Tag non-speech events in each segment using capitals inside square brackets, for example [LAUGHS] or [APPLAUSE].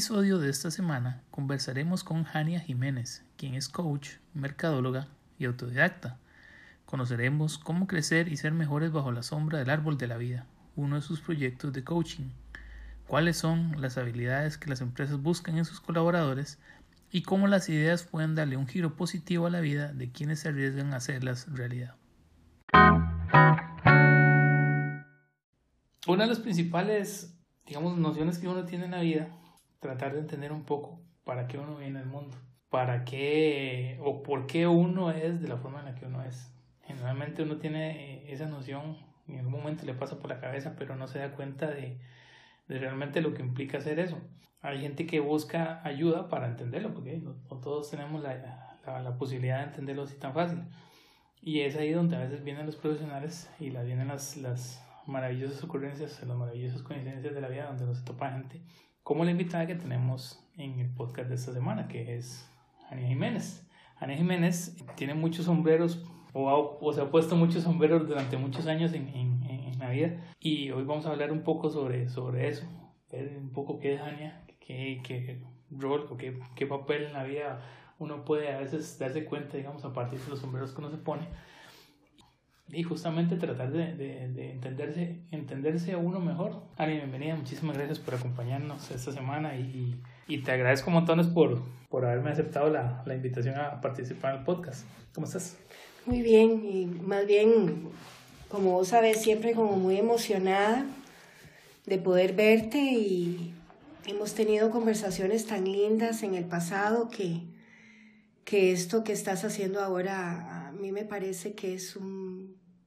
episodio de esta semana conversaremos con Jania Jiménez, quien es coach, mercadóloga y autodidacta. Conoceremos cómo crecer y ser mejores bajo la sombra del árbol de la vida, uno de sus proyectos de coaching, cuáles son las habilidades que las empresas buscan en sus colaboradores y cómo las ideas pueden darle un giro positivo a la vida de quienes se arriesgan a hacerlas realidad. Una de las principales, digamos, nociones que uno tiene en la vida, tratar de entender un poco para qué uno viene al mundo, para qué o por qué uno es de la forma en la que uno es. Generalmente uno tiene eh, esa noción, en algún momento le pasa por la cabeza, pero no se da cuenta de, de realmente lo que implica hacer eso. Hay gente que busca ayuda para entenderlo, porque no, todos tenemos la, la, la, posibilidad de entenderlo así tan fácil. Y es ahí donde a veces vienen los profesionales y las vienen las, las maravillosas ocurrencias, las maravillosas coincidencias de la vida donde nos topa gente, como la invitada que tenemos en el podcast de esta semana, que es Ania Jiménez. Ania Jiménez tiene muchos sombreros o, o, se ha puesto muchos sombreros durante muchos años en, en, en, la vida y hoy vamos a hablar un poco sobre, sobre eso, ver un poco qué es Ania, qué, qué rol o qué, qué papel en la vida uno puede a veces darse cuenta, digamos, a partir de los sombreros que uno se pone y justamente tratar de, de, de, entenderse, entenderse a uno mejor. Ari, bienvenida, muchísimas gracias por acompañarnos esta semana y, y te agradezco montones por, por haberme aceptado la, la, invitación a participar en el podcast. ¿Cómo estás? Muy bien, y más bien, como vos sabes, siempre como muy emocionada de poder verte y hemos tenido conversaciones tan lindas en el pasado que, que esto que estás haciendo ahora a mí me parece que es un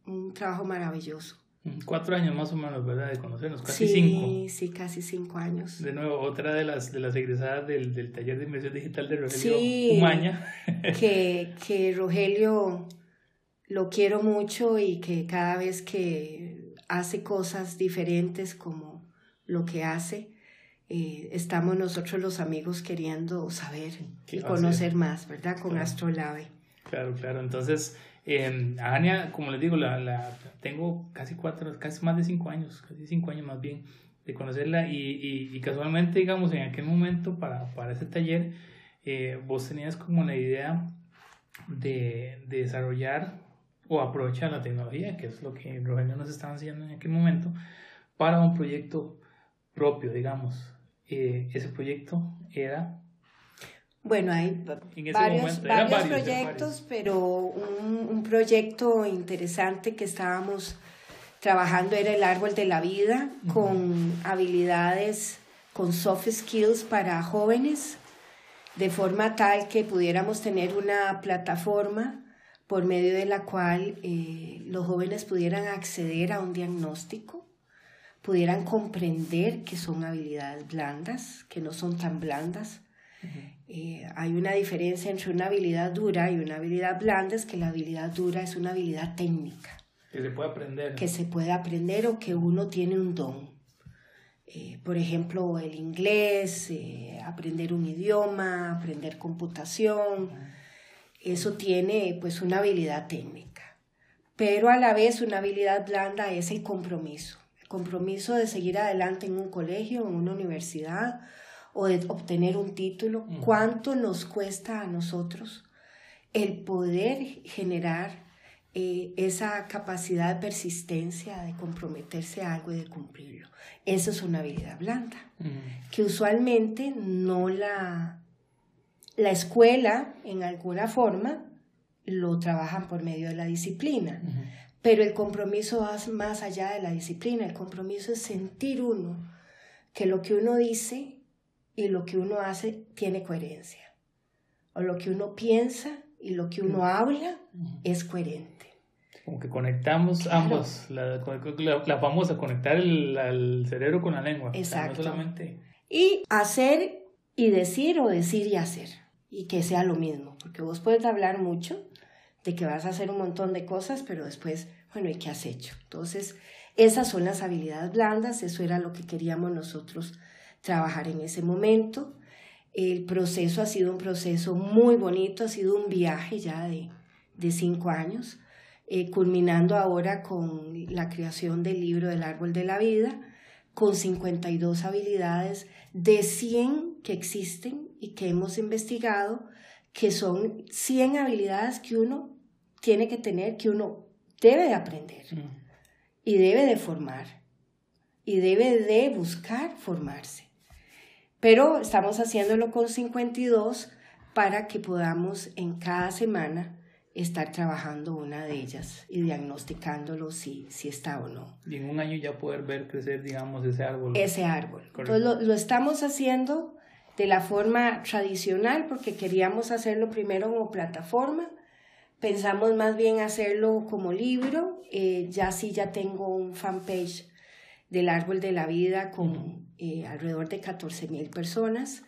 un trabajo maravilloso. Cuatro años más o menos, ¿verdad? De conocernos, casi sí, cinco. Sí, sí, casi cinco años. De nuevo, otra de las, de las egresadas del, del taller de inversión digital de Rogelio sí, Umaña. [LAUGHS] que, que Rogelio lo quiero mucho y que cada vez que hace cosas diferentes como lo que hace, eh, estamos nosotros los amigos queriendo saber y conocer más, ¿verdad? Con claro. Astrolabe. Claro, claro. Entonces, eh, a Ania, como les digo, la, la, tengo casi cuatro, casi más de cinco años, casi cinco años más bien de conocerla y, y, y casualmente, digamos, en aquel momento para, para ese taller, eh, vos tenías como la idea de, de, desarrollar o aprovechar la tecnología, que es lo que Rogelio nos estaba haciendo en aquel momento, para un proyecto propio, digamos. Eh, ese proyecto era bueno, hay varios, varios, varios, proyectos, pero un, un, proyecto interesante que estábamos trabajando era el árbol de la vida uh -huh. con habilidades, con soft skills para jóvenes, de forma tal que pudiéramos tener una plataforma por medio de la cual eh, los jóvenes pudieran acceder a un diagnóstico, pudieran comprender que son habilidades blandas, que no son tan blandas, eh, hay una diferencia entre una habilidad dura y una habilidad blanda, es que la habilidad dura es una habilidad técnica. Que se puede aprender. Que se puede aprender o que uno tiene un don. Eh, por ejemplo, el inglés, eh, aprender un idioma, aprender computación, eso tiene pues una habilidad técnica. Pero a la vez una habilidad blanda es el compromiso, el compromiso de seguir adelante en un colegio, en una universidad, o de obtener un título, cuánto nos cuesta a nosotros el poder generar eh, esa capacidad de persistencia, de comprometerse a algo y de cumplirlo. Eso es una habilidad blanda, que usualmente no la, la escuela, en alguna forma, lo trabajan por medio de la disciplina. Pero el compromiso va más allá de la disciplina. El compromiso es sentir uno que lo que uno dice y lo que uno hace tiene coherencia. O lo que uno piensa y lo que uno habla es coherente. Como que conectamos claro. ambos, la, la, la, famosa, conectar el, el, cerebro con la lengua. Exacto. No solamente... Y hacer y decir o decir y hacer. Y que sea lo mismo. Porque vos puedes hablar mucho de que vas a hacer un montón de cosas, pero después, bueno, ¿y qué has hecho? Entonces, esas son las habilidades blandas, eso era lo que queríamos nosotros trabajar en ese momento. El proceso ha sido un proceso muy bonito, ha sido un viaje ya de, de cinco años, eh, culminando ahora con la creación del libro del árbol de la vida, con 52 habilidades de 100 que existen y que hemos investigado, que son 100 habilidades que uno tiene que tener, que uno debe de aprender y debe de formar y debe de buscar formarse. Pero estamos haciéndolo con 52 para que podamos en cada semana estar trabajando una de ellas y diagnosticándolo si, si está o no. Y en un año ya poder ver crecer, digamos, ese árbol. Ese árbol. Entonces lo, lo, estamos haciendo de la forma tradicional porque queríamos hacerlo primero como plataforma. Pensamos más bien hacerlo como libro. Eh, ya sí, ya tengo un fanpage del árbol de la vida con eh, alrededor de 14 mil personas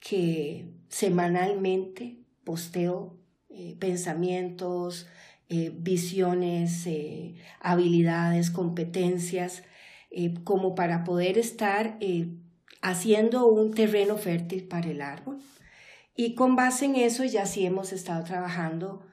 que semanalmente posteo eh, pensamientos, eh, visiones, habilidades, competencias, como para poder estar haciendo un terreno fértil para el árbol. Y con base en eso ya sí hemos estado trabajando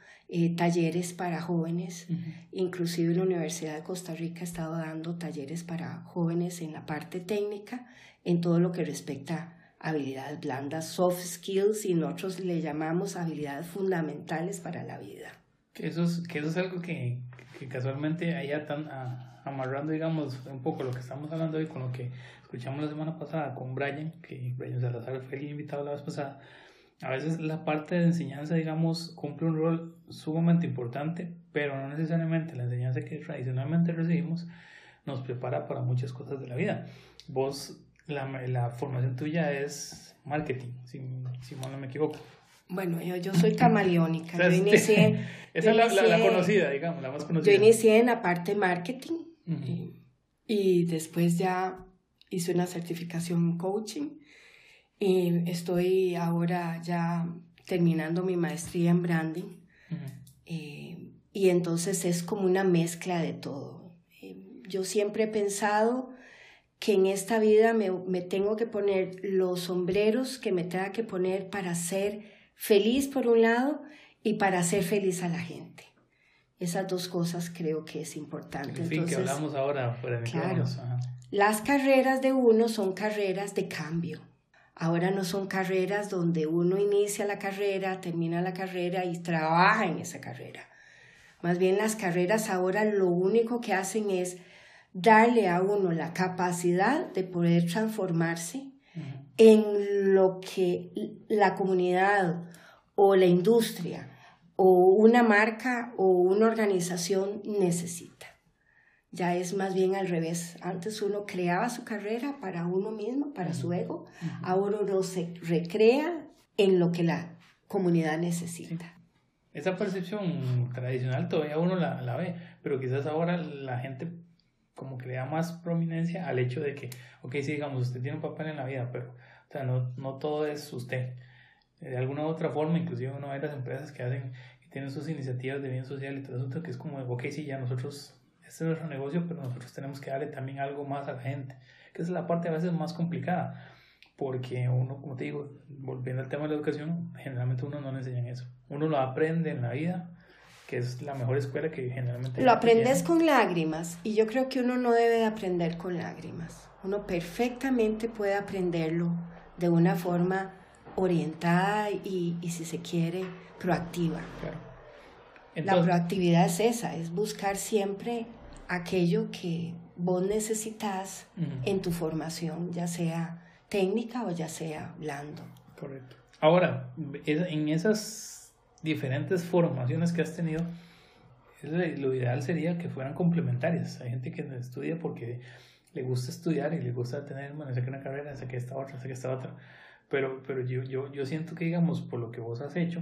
talleres para jóvenes, inclusive la Universidad de Costa Rica ha estado dando talleres para jóvenes en la parte técnica, en todo lo que respecta habilidades blandas, soft skills, y nosotros le llamamos habilidades fundamentales para la vida. Que eso es, que eso es algo que, que casualmente ahí están amarrando, digamos, un poco lo que estamos hablando hoy con lo que escuchamos la semana pasada con Brian, que Brian Salazar fue el invitado la vez pasada. A veces la parte de enseñanza, digamos, cumple un rol sumamente importante, pero no necesariamente la enseñanza que tradicionalmente recibimos nos prepara para muchas cosas de la vida. Vos la, la formación tuya es marketing, si, si no me equivoco. Bueno, yo, yo soy camaleónica. Yo [LAUGHS] inicié, [LAUGHS] Esa es la, la, conocida, digamos, la más conocida. Yo inicié en la parte marketing y, y, después ya hice una certificación en coaching y estoy ahora ya terminando mi maestría en branding. Eh, y entonces es como una mezcla de todo. Eh, yo siempre he pensado que en esta vida me, me, tengo que poner los sombreros que me tenga que poner para ser feliz por un lado y para hacer feliz a la gente. Esas dos cosas creo que es importante. En fin, que hablamos ahora fuera de claro, Las carreras de uno son carreras de cambio. Ahora no son carreras donde uno inicia la carrera, termina la carrera y trabaja en esa carrera. Más bien las carreras ahora lo único que hacen es darle a uno la capacidad de poder transformarse en lo que la comunidad o la industria o una marca o una organización necesita. Ya es más bien al revés. Antes uno creaba su carrera para uno mismo, para su ego. Ahora uno se recrea en lo que la comunidad necesita. Esa percepción tradicional todavía uno la, la ve, pero quizás ahora la gente como que le da más prominencia al hecho de que, ok, sí, digamos, usted tiene un papel en la vida, pero, o sea, no, no todo es usted. De alguna u otra forma, inclusive uno ve las empresas que hacen, que tienen sus iniciativas de bien social y todo eso, que es como, ok, sí, ya nosotros, este es nuestro negocio, pero nosotros tenemos que darle también algo más a la gente, que es la parte a veces más complicada, porque uno, como te digo, volviendo al tema de la educación, generalmente uno no le enseñan eso. Uno lo aprende en la vida, que es la mejor escuela que generalmente... Lo aprendes con lágrimas y yo creo que uno no debe de aprender con lágrimas. Uno perfectamente puede aprenderlo de una forma orientada y, y si se quiere, proactiva. la proactividad es esa, es buscar siempre aquello que vos necesitas en tu formación, ya sea técnica o ya sea blando. Correcto. Ahora, en esas diferentes formaciones que has tenido, lo ideal sería que fueran complementarias. Hay gente que estudia porque le gusta estudiar y le gusta tener, bueno, saqué una carrera, saqué esta otra, saqué esta otra. Pero, pero yo, yo, yo siento que, digamos, por lo que vos has hecho,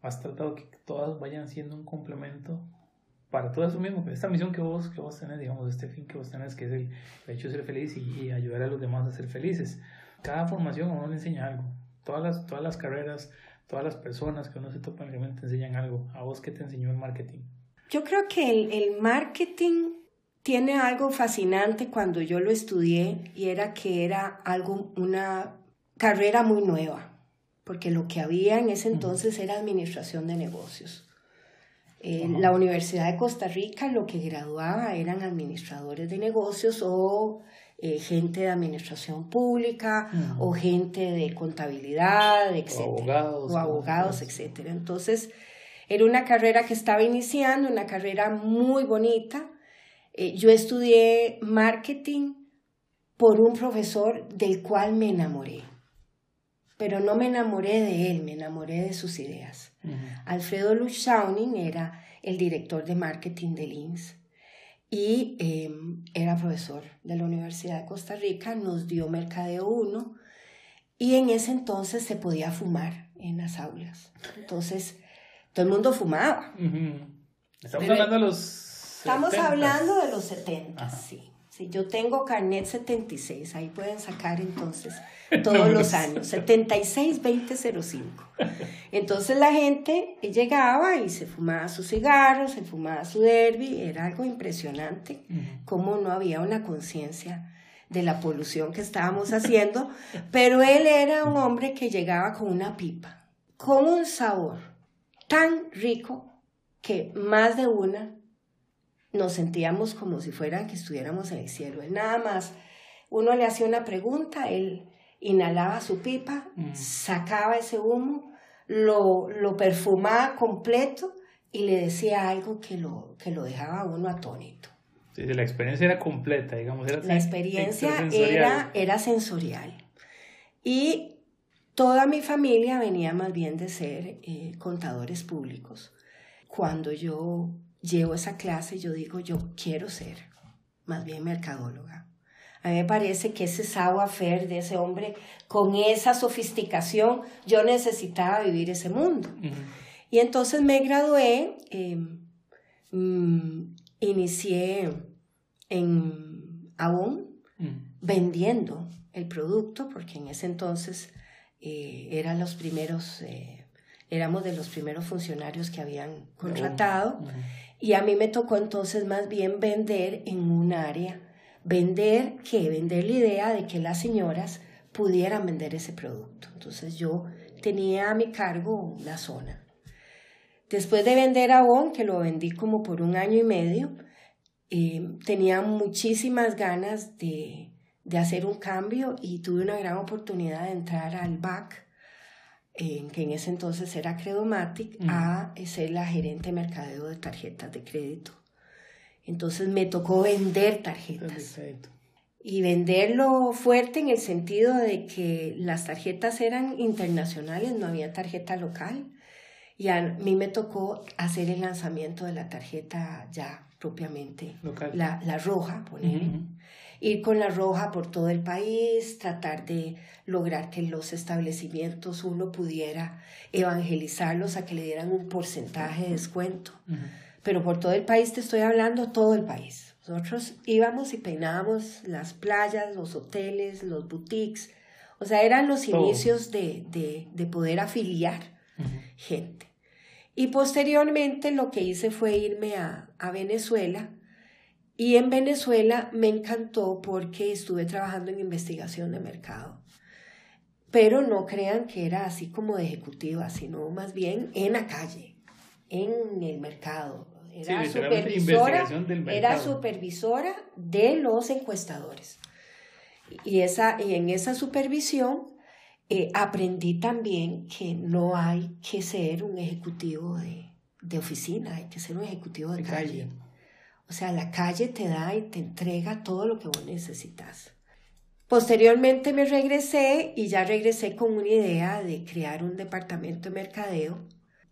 has tratado que todas vayan siendo un complemento para todo eso mismo, esta misión que vos, que vos tenés, digamos, este fin que vos tenés, que es el, hecho de ser feliz y, ayudar a los demás a ser felices. Cada formación a uno le enseña algo. Todas las, todas las carreras, todas las personas que uno se topa en el te enseñan algo. ¿A vos qué te enseñó el marketing? Yo creo que el, el marketing tiene algo fascinante cuando yo lo estudié y era que era algo, una carrera muy nueva, porque lo que había en ese entonces era administración de negocios. Eh, la Universidad de Costa Rica lo que graduaba eran administradores de negocios o eh, gente de administración pública o gente de contabilidad, etc. O abogados. O abogados, etc. Entonces, era una carrera que estaba iniciando, una carrera muy bonita. Eh, yo estudié marketing por un profesor del cual me enamoré pero no me enamoré de él, me enamoré de sus ideas. Alfredo Luz era el director de marketing de Linz y em, era profesor de la Universidad de Costa Rica, nos dio Mercadeo 1 y en ese entonces se podía fumar en las aulas. Entonces, todo el mundo fumaba. Estamos hablando de los... Estamos hablando de los 70, sí. Yo tengo carnet 76, ahí pueden sacar entonces [LAUGHS] todos los años, 76-2005. Entonces la gente llegaba y se fumaba sus cigarros, se fumaba su derby, era algo impresionante, como no había una conciencia de la polución que estábamos haciendo, [LAUGHS] pero él era un hombre que llegaba con una pipa, con un sabor tan rico que más de una nos sentíamos como si fuera que estuviéramos en el cielo. Él nada más, uno le hacía una pregunta, él inhalaba su pipa, mm. sacaba ese humo, lo, lo perfumaba completo y le decía algo que lo, que lo dejaba uno atónito. La experiencia era completa, digamos. Era la experiencia era, era sensorial. Y toda mi familia venía más bien de ser eh, contadores públicos. Cuando yo llevo esa clase, yo digo, yo quiero ser más bien mercadóloga. A mí me parece que ese savoir de ese hombre con esa sofisticación, yo necesitaba vivir ese mundo. Y entonces me gradué, em, mm, inicié en Avon vendiendo el producto, porque en ese entonces eh, eran los primeros, eh, éramos de los primeros funcionarios que habían contratado. Y a mí me tocó entonces más bien vender en un área vender que vender la idea de que las señoras pudieran vender ese producto. Entonces yo tenía a mi cargo la zona. Después de vender Avon, que lo vendí como por un año y medio, eh, tenía muchísimas ganas de, de, hacer un cambio y tuve una gran oportunidad de entrar al BAC, que en ese entonces era Credomatic, a ser la gerente de mercadeo de tarjetas de crédito entonces me tocó vender tarjetas. Y venderlo fuerte en el sentido de que las tarjetas eran internacionales, no había tarjeta local. Y a mí me tocó hacer el lanzamiento de la tarjeta ya propiamente, local. La, la roja, poner. Ir con la roja por todo el país, tratar de lograr que los establecimientos uno pudiera evangelizarlos a que le dieran un porcentaje de descuento. Pero por todo el país te estoy hablando, todo el país. Nosotros íbamos y peinábamos las playas, los hoteles, los boutiques, o sea, eran los inicios de, de, de, poder afiliar gente. Y posteriormente lo que hice fue irme a, a Venezuela y en Venezuela me encantó porque estuve trabajando en investigación de mercado. Pero no crean que era así como de ejecutiva, sino más bien en la calle, en el mercado, era, supervisora, era supervisora de los encuestadores. Y, esa, y en esa supervisión eh, aprendí también que no hay que ser un ejecutivo de, de oficina, hay que ser un ejecutivo de, calle. O sea, la calle te da y te entrega todo lo que vos necesitas. Posteriormente me regresé y ya regresé con una idea de crear un departamento de mercadeo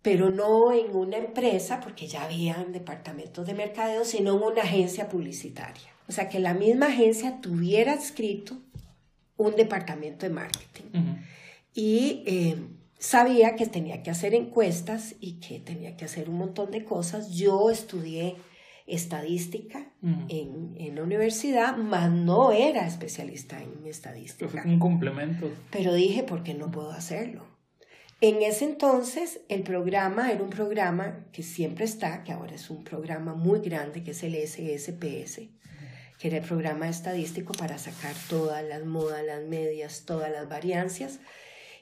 pero no en una empresa, porque ya habían departamentos de mercadeo, sino en una agencia publicitaria. O sea, que la misma agencia tuviera escrito un departamento de marketing. Y eh, sabía que tenía que hacer encuestas y que tenía que hacer un montón de cosas. Yo estudié estadística en, en, la universidad, mas no era especialista en estadística. un complemento. Pero dije, ¿por qué no puedo hacerlo? En ese entonces el programa era un programa que siempre está, que ahora es un programa muy grande, que es el SSPS, que era el programa estadístico para sacar todas las modas, las medias, todas las variancias.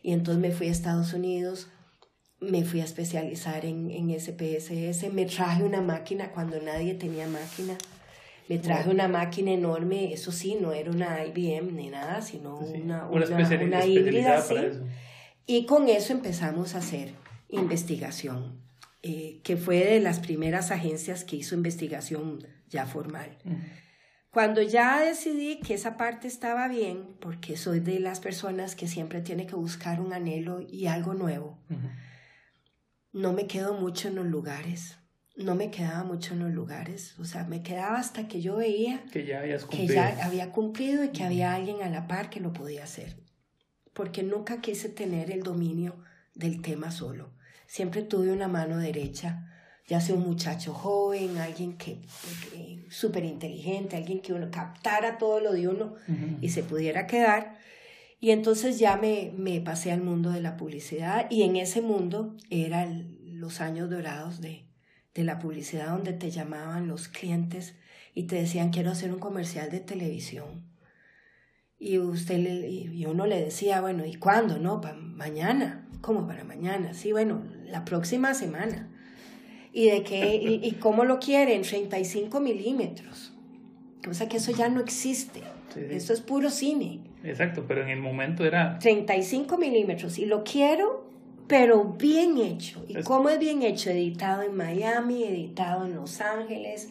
Y entonces me fui a Estados Unidos me fui a especializar en, en SPSS, me traje una máquina cuando nadie tenía máquina. Me traje una máquina enorme, eso sí, no era una IBM ni nada, sino una, una, una, híbrida. Y con eso empezamos a hacer investigación, eh, que fue de las primeras agencias que hizo investigación ya formal. Cuando ya decidí que esa parte estaba bien, porque soy de las personas que siempre tiene que buscar un anhelo y algo nuevo, no me quedo mucho en los lugares. No me quedaba mucho en los lugares, o sea, me quedaba hasta que yo veía que ya, que ya había cumplido y que había alguien a la par que lo podía hacer. Porque nunca quise tener el dominio del tema solo. Siempre tuve una mano derecha, ya sea un muchacho joven, alguien que, súper inteligente, alguien que uno captara todo lo de uno y se pudiera quedar. Y entonces ya me, me pasé al mundo de la publicidad y en ese mundo eran los años dorados de, de la publicidad donde te llamaban los clientes y te decían quiero hacer un comercial de televisión. Y usted le, y uno le decía, bueno, ¿y cuándo? No, para mañana. ¿Cómo para mañana? Sí, bueno, la próxima semana. ¿Y de qué? ¿Y, y cómo lo quieren? 35 milímetros. O sea que eso ya no existe. Eso es puro cine. Exacto, pero en el momento era... 35 milímetros y lo quiero, pero bien hecho. ¿Y cómo es bien hecho? Editado en Miami, editado en Los Ángeles,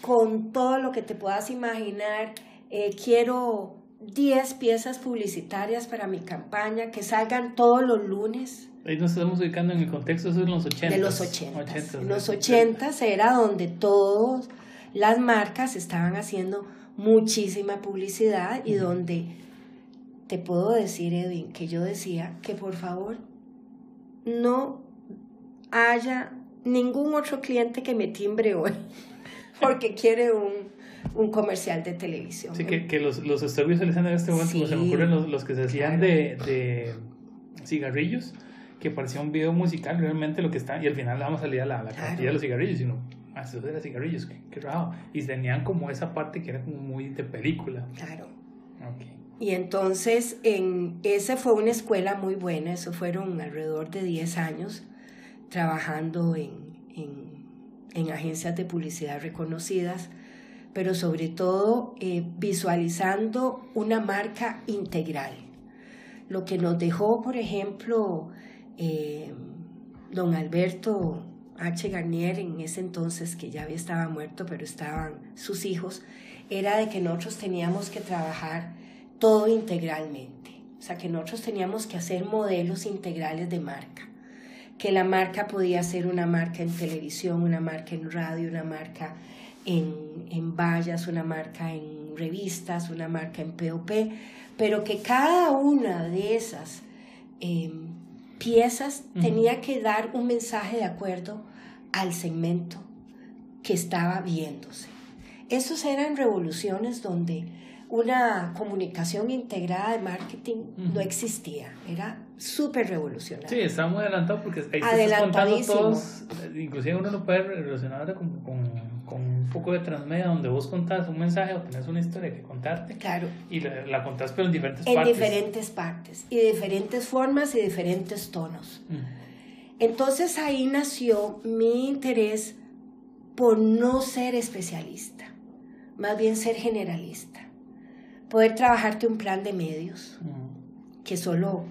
con todo lo que te puedas imaginar. Eh, quiero 10 piezas publicitarias para mi campaña que salgan todos los lunes. Ahí nos estamos ubicando en el contexto, eso es en los 80. De los 80. En los 80 era donde todas las marcas estaban haciendo muchísima publicidad y donde te puedo decir, Edwin, que yo decía que por favor no haya ningún otro cliente que me timbre hoy [LAUGHS] porque quiere un, un comercial de televisión. Sí, que, que los, los estudios se les en este momento, se me ocurren los, los que se hacían de, de cigarrillos, que parecía un video musical realmente lo que está, y al final vamos a salir a la, la de los cigarrillos, y ah, eso era cigarrillos, qué, qué raro. Y tenían como esa parte que era como muy de película. Claro. Okay. Y entonces, en, esa fue una escuela muy buena, eso fueron alrededor de 10 años trabajando en, en, en agencias de publicidad reconocidas, pero sobre todo eh, visualizando una marca integral. Lo que nos dejó, por ejemplo, eh, don Alberto H. Garnier, en ese entonces, que ya estaba muerto, pero estaban sus hijos, era de que nosotros teníamos que trabajar todo integralmente. O sea, que nosotros teníamos que hacer modelos integrales de marca. Que la marca podía ser una marca en televisión, una marca en radio, una marca en, en vallas, una marca en revistas, una marca en POP, pero que cada una de esas em, piezas tenía que dar un mensaje de acuerdo al segmento que estaba viéndose. Esos eran revoluciones donde una comunicación integrada de marketing no existía. Era súper revolucionario. Sí, está muy adelantado porque ahí estás contando todos, inclusive uno lo puede relacionar con, con, con, un poco de transmedia donde vos contás un mensaje o tenés una historia que contarte. Claro. Y la, la contás pero en diferentes en partes. En diferentes partes y de diferentes formas y diferentes tonos. Entonces ahí nació mi interés por no ser especialista, más bien ser generalista. Poder trabajarte un plan de medios, que solo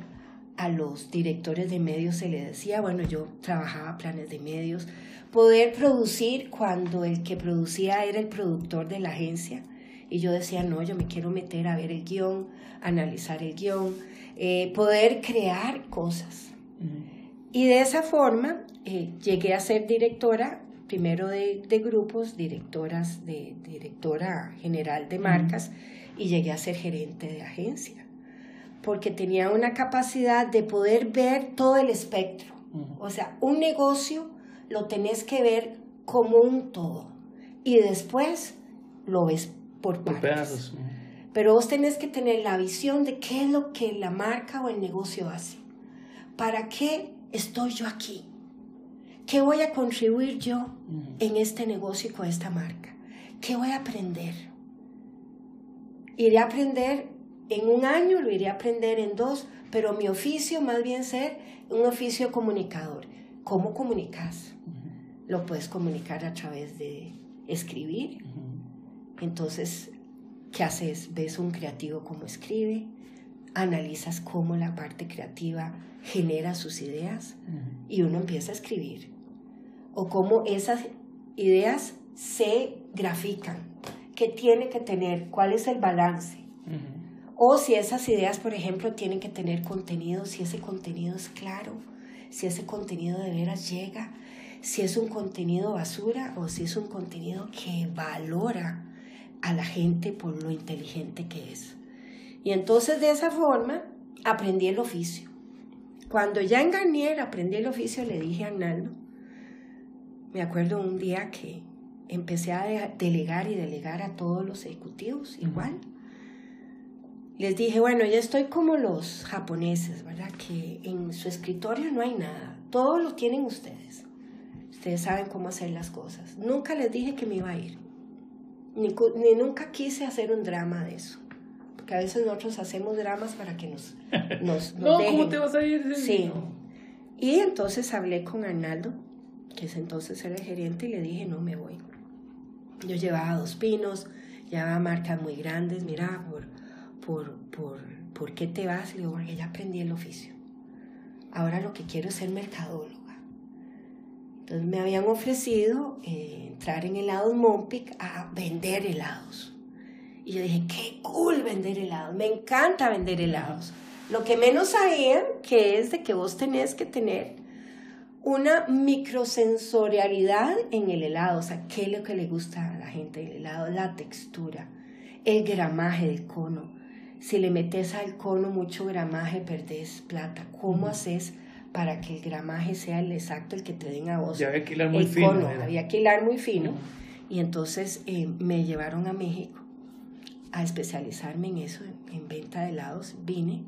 a los directores de medios se le decía, bueno, yo trabajaba planes de medios, poder producir cuando el que producía era el productor de la agencia, y yo decía, no, yo me quiero meter a ver el guion, analizar el guion, eh, poder crear cosas. Y de esa forma eh, llegué a ser directora, primero de, de grupos, directoras de directora general de marcas, y llegué a ser gerente de agencia, porque tenía una capacidad de poder ver todo el espectro. O sea, un negocio lo tenés que ver como un todo y después lo ves por partes. Pero vos tenés que tener la visión de qué es lo que la marca o el negocio hace. ¿Para qué estoy yo aquí? ¿Qué voy a contribuir yo en este negocio y con esta marca? ¿Qué voy a aprender? iré a aprender en un año, lo iré a aprender en dos, pero mi oficio más bien ser un oficio comunicador. ¿Cómo comunicas? Lo puedes comunicar a través de escribir. Entonces, ¿qué haces? Ves un creativo cómo escribe, analizas cómo la parte creativa genera sus ideas y uno empieza a escribir. O cómo esas ideas se grafican, qué tiene que tener, cuál es el balance. O si esas ideas, por ejemplo, tienen que tener contenido, si ese contenido es claro, si ese contenido de veras llega, si es un contenido basura o si es un contenido que valora a la gente por lo inteligente que es. Y entonces de esa forma aprendí el oficio. Cuando ya en Garnier aprendí el oficio, le dije a Arnaldo, me acuerdo un día que empecé a delegar y delegar a todos los ejecutivos igual les dije, bueno, ya estoy como los japoneses, ¿verdad? Que en su escritorio no hay nada, todo lo tienen ustedes. Ustedes saben cómo hacer las cosas. Nunca les dije que me iba a ir, ni, ni nunca quise hacer un drama de eso. Porque a veces nosotros hacemos dramas para que nos... [LAUGHS] nos, no, ¿cómo te vas a ir? Sí. Y entonces hablé con Arnaldo, que es entonces el gerente, y le dije, no me voy. Yo llevaba dos pinos, llevaba marcas muy grandes, mira, por por, por, ¿por qué te vas? Le digo, porque ya aprendí el oficio. Ahora lo que quiero es ser mercadóloga. Entonces me habían ofrecido eh, entrar en helados Mompic a vender helados. Y yo dije, qué cool vender helados, me encanta vender helados. Lo que menos sabían que es de que vos tenés que tener una microsensorialidad en el helado, o sea, qué es lo que le gusta a la gente del helado, la textura, el gramaje del cono, si le metes al cono mucho gramaje, perdés plata. ¿Cómo haces para que el gramaje sea el exacto, el que te den a vos? Ya había que hilar muy fino. había que hilar muy fino. Y entonces eh, me llevaron a México a especializarme en eso, en, venta de helados. Vine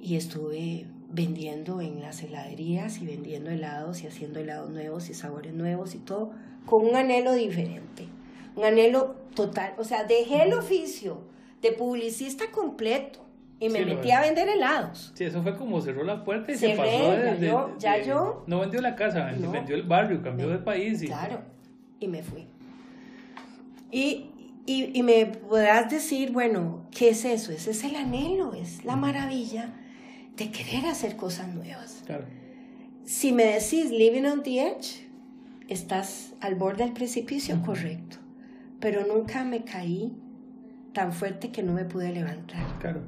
y estuve vendiendo en las heladerías y vendiendo helados y haciendo helados nuevos y sabores nuevos y todo con un anhelo diferente, un anhelo total. O sea, dejé el oficio de publicista completo. Y me metí a vender helados. Sí, eso fue como cerró la puerta y se pasó. ya yo. No vendió la casa, vendió el barrio, cambió de país. Y, claro, y me fui. Y, y, y, me podrás decir, bueno, ¿qué es eso? Ese es el anhelo, es la maravilla de querer hacer cosas nuevas. Claro. Si me decís living on the edge, estás al borde del precipicio, correcto. Pero nunca me caí tan fuerte que no me pude levantar. Claro.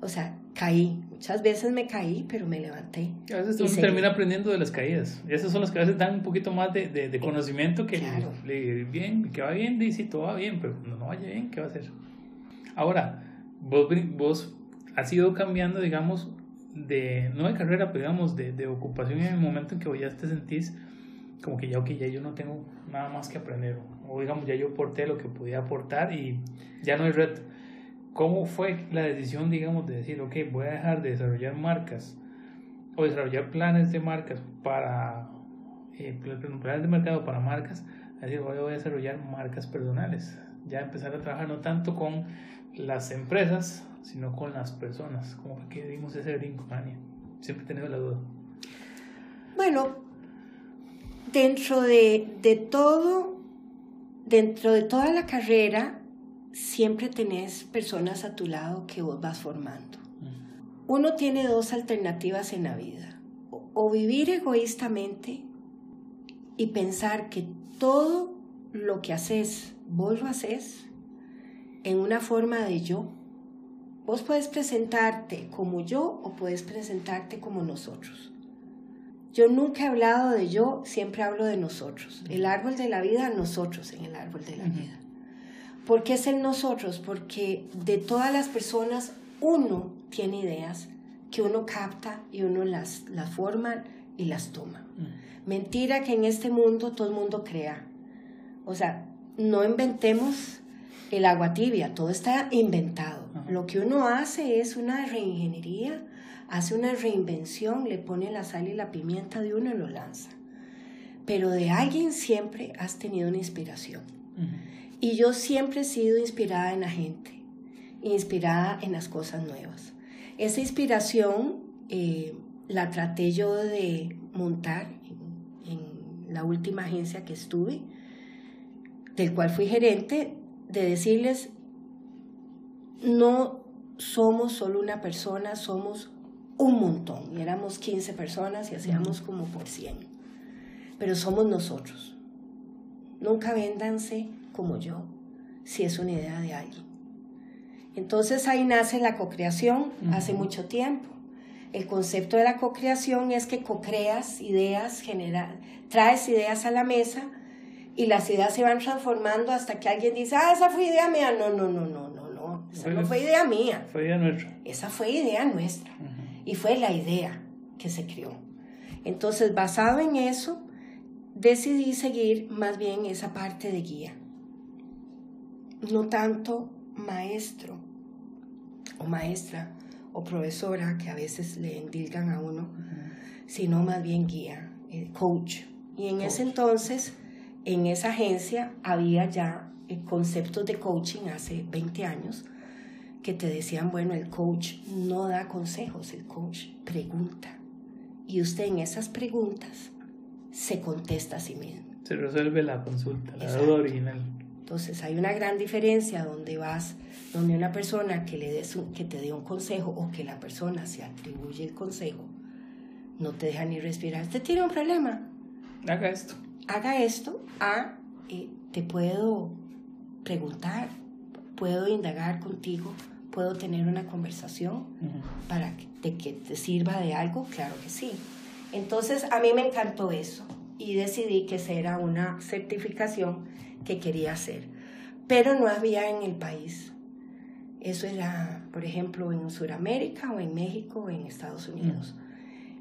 O sea, caí. Muchas veces me caí, pero me levanté. A veces uno termina aprendiendo de las caídas. Esas son las que a veces dan un poquito más de, de, conocimiento que claro. le, bien, que va bien, dice todo va bien, pero no, no vaya bien, ¿qué va a hacer? Ahora, vos, vos has ido cambiando, digamos, de, no de carrera, pero digamos, de, de ocupación en el momento en que ya te sentís como que ya, ok, ya yo no tengo nada más que aprender, o digamos, ya yo aporté lo que podía aportar y ya no hay reto. ¿Cómo fue la decisión, digamos, de decir, ok, voy a dejar de desarrollar marcas o desarrollar planes de marcas para, eh, planes de mercado para marcas, a decir, voy a desarrollar marcas personales, ya empezar a trabajar no tanto con las empresas, sino con las personas. ¿Cómo fue que dimos ese brinco, Ania? Siempre he tenido la duda. Bueno, dentro de, de todo, dentro de toda la carrera, siempre tenés personas a tu lado que vos vas formando. Uno tiene dos alternativas en la vida. O vivir egoístamente y pensar que todo lo que haces, vos lo haces en una forma de yo. Vos puedes presentarte como yo o puedes presentarte como nosotros. Yo nunca he hablado de yo, siempre hablo de nosotros. El árbol de la vida, nosotros en el árbol de la vida. ¿Por qué es el nosotros? Porque de todas las personas uno tiene ideas que uno capta y uno las, las forma y las toma. Mentira que en este mundo todo el mundo crea. O sea, no inventemos el agua tibia, todo está inventado. Lo que uno hace es una reingeniería hace una reinvención, le pone la sal y la pimienta de uno y lo lanza. Pero de alguien siempre has tenido una inspiración. Y yo siempre he sido inspirada en la gente. inspirada en las cosas nuevas. Esa inspiración eh, la traté yo de montar en, en la última agencia que estuve, del cual fui gerente, de decirles, no somos solo una persona, somos un montón. Y éramos 15 personas y hacíamos como por 100. Pero somos nosotros. Nunca véndanse como yo, si es una idea de alguien. Entonces ahí nace la cocreación hace mucho tiempo. El concepto de la cocreación es que cocreas ideas, genera, traes ideas a la mesa y las ideas se van transformando hasta que alguien dice, ah, esa fue idea mía. No, no, no, no, no, no. Esa no fue idea mía. Fue idea nuestra. Esa fue idea nuestra. Y fue la idea que se creó. Entonces, basado en eso, decidí seguir más bien esa parte de guía. No tanto maestro o maestra o profesora que a veces le endilgan a uno, sino más bien guía, eh, coach. Y en ese entonces, en esa agencia, había ya eh, conceptos de coaching hace 20 años que te decían, bueno, el coach no da consejos, el coach pregunta. Y usted en esas preguntas se contesta a sí mismo. Se resuelve la consulta, la duda original. Entonces hay una gran diferencia donde vas, donde una persona que, le des que te dé un consejo o que la persona se atribuye el consejo, no te deja ni respirar. Usted tiene un problema. Haga esto. Haga esto. A, eh, te puedo preguntar, puedo indagar contigo, puedo tener una conversación para que, de que te sirva de algo, claro que sí. Entonces a mí me encantó eso y decidí que esa era una certificación que quería hacer, pero no había en el país. Eso era, por ejemplo, en Sudamérica o en México o en Estados Unidos.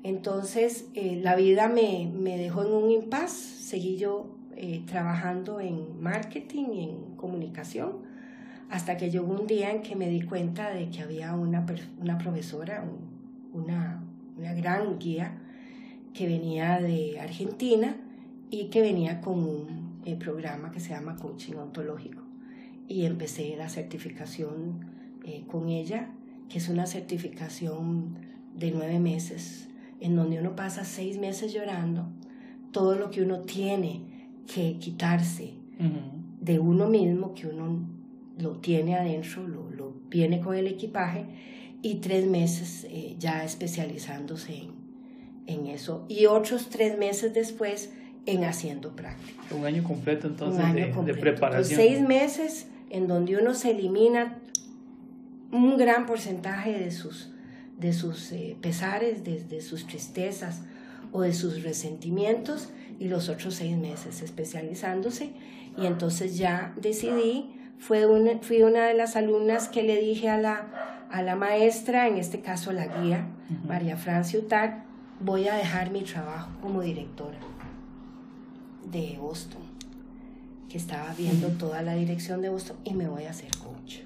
Entonces, eh, la vida me, me, dejó en un impasse, seguí yo eh, trabajando en marketing y en comunicación, hasta que llegó un día en que me di cuenta de que había una, una profesora, una, una gran guía, que venía de Argentina y que venía con un el programa que se llama Coaching Ontológico. Y empecé la certificación eh, con ella, que es una certificación de nueve meses, en donde uno pasa seis meses llorando todo lo que uno tiene que quitarse de uno mismo, que uno lo tiene adentro, lo, lo viene con el equipaje, y tres meses eh, ya especializándose en, en eso. Y otros tres meses después en haciendo práctica. Un año completo entonces de, preparación. seis meses en donde uno se elimina un gran porcentaje de sus, de sus eh, pesares, de, sus tristezas o de sus resentimientos y los otros seis meses especializándose. Y entonces ya decidí, fue una, fui una de las alumnas que le dije a la, a la maestra, en este caso la guía, María Francia Utar, voy a dejar mi trabajo como directora de Boston, que estaba viendo toda la dirección de Boston y me voy a hacer coach.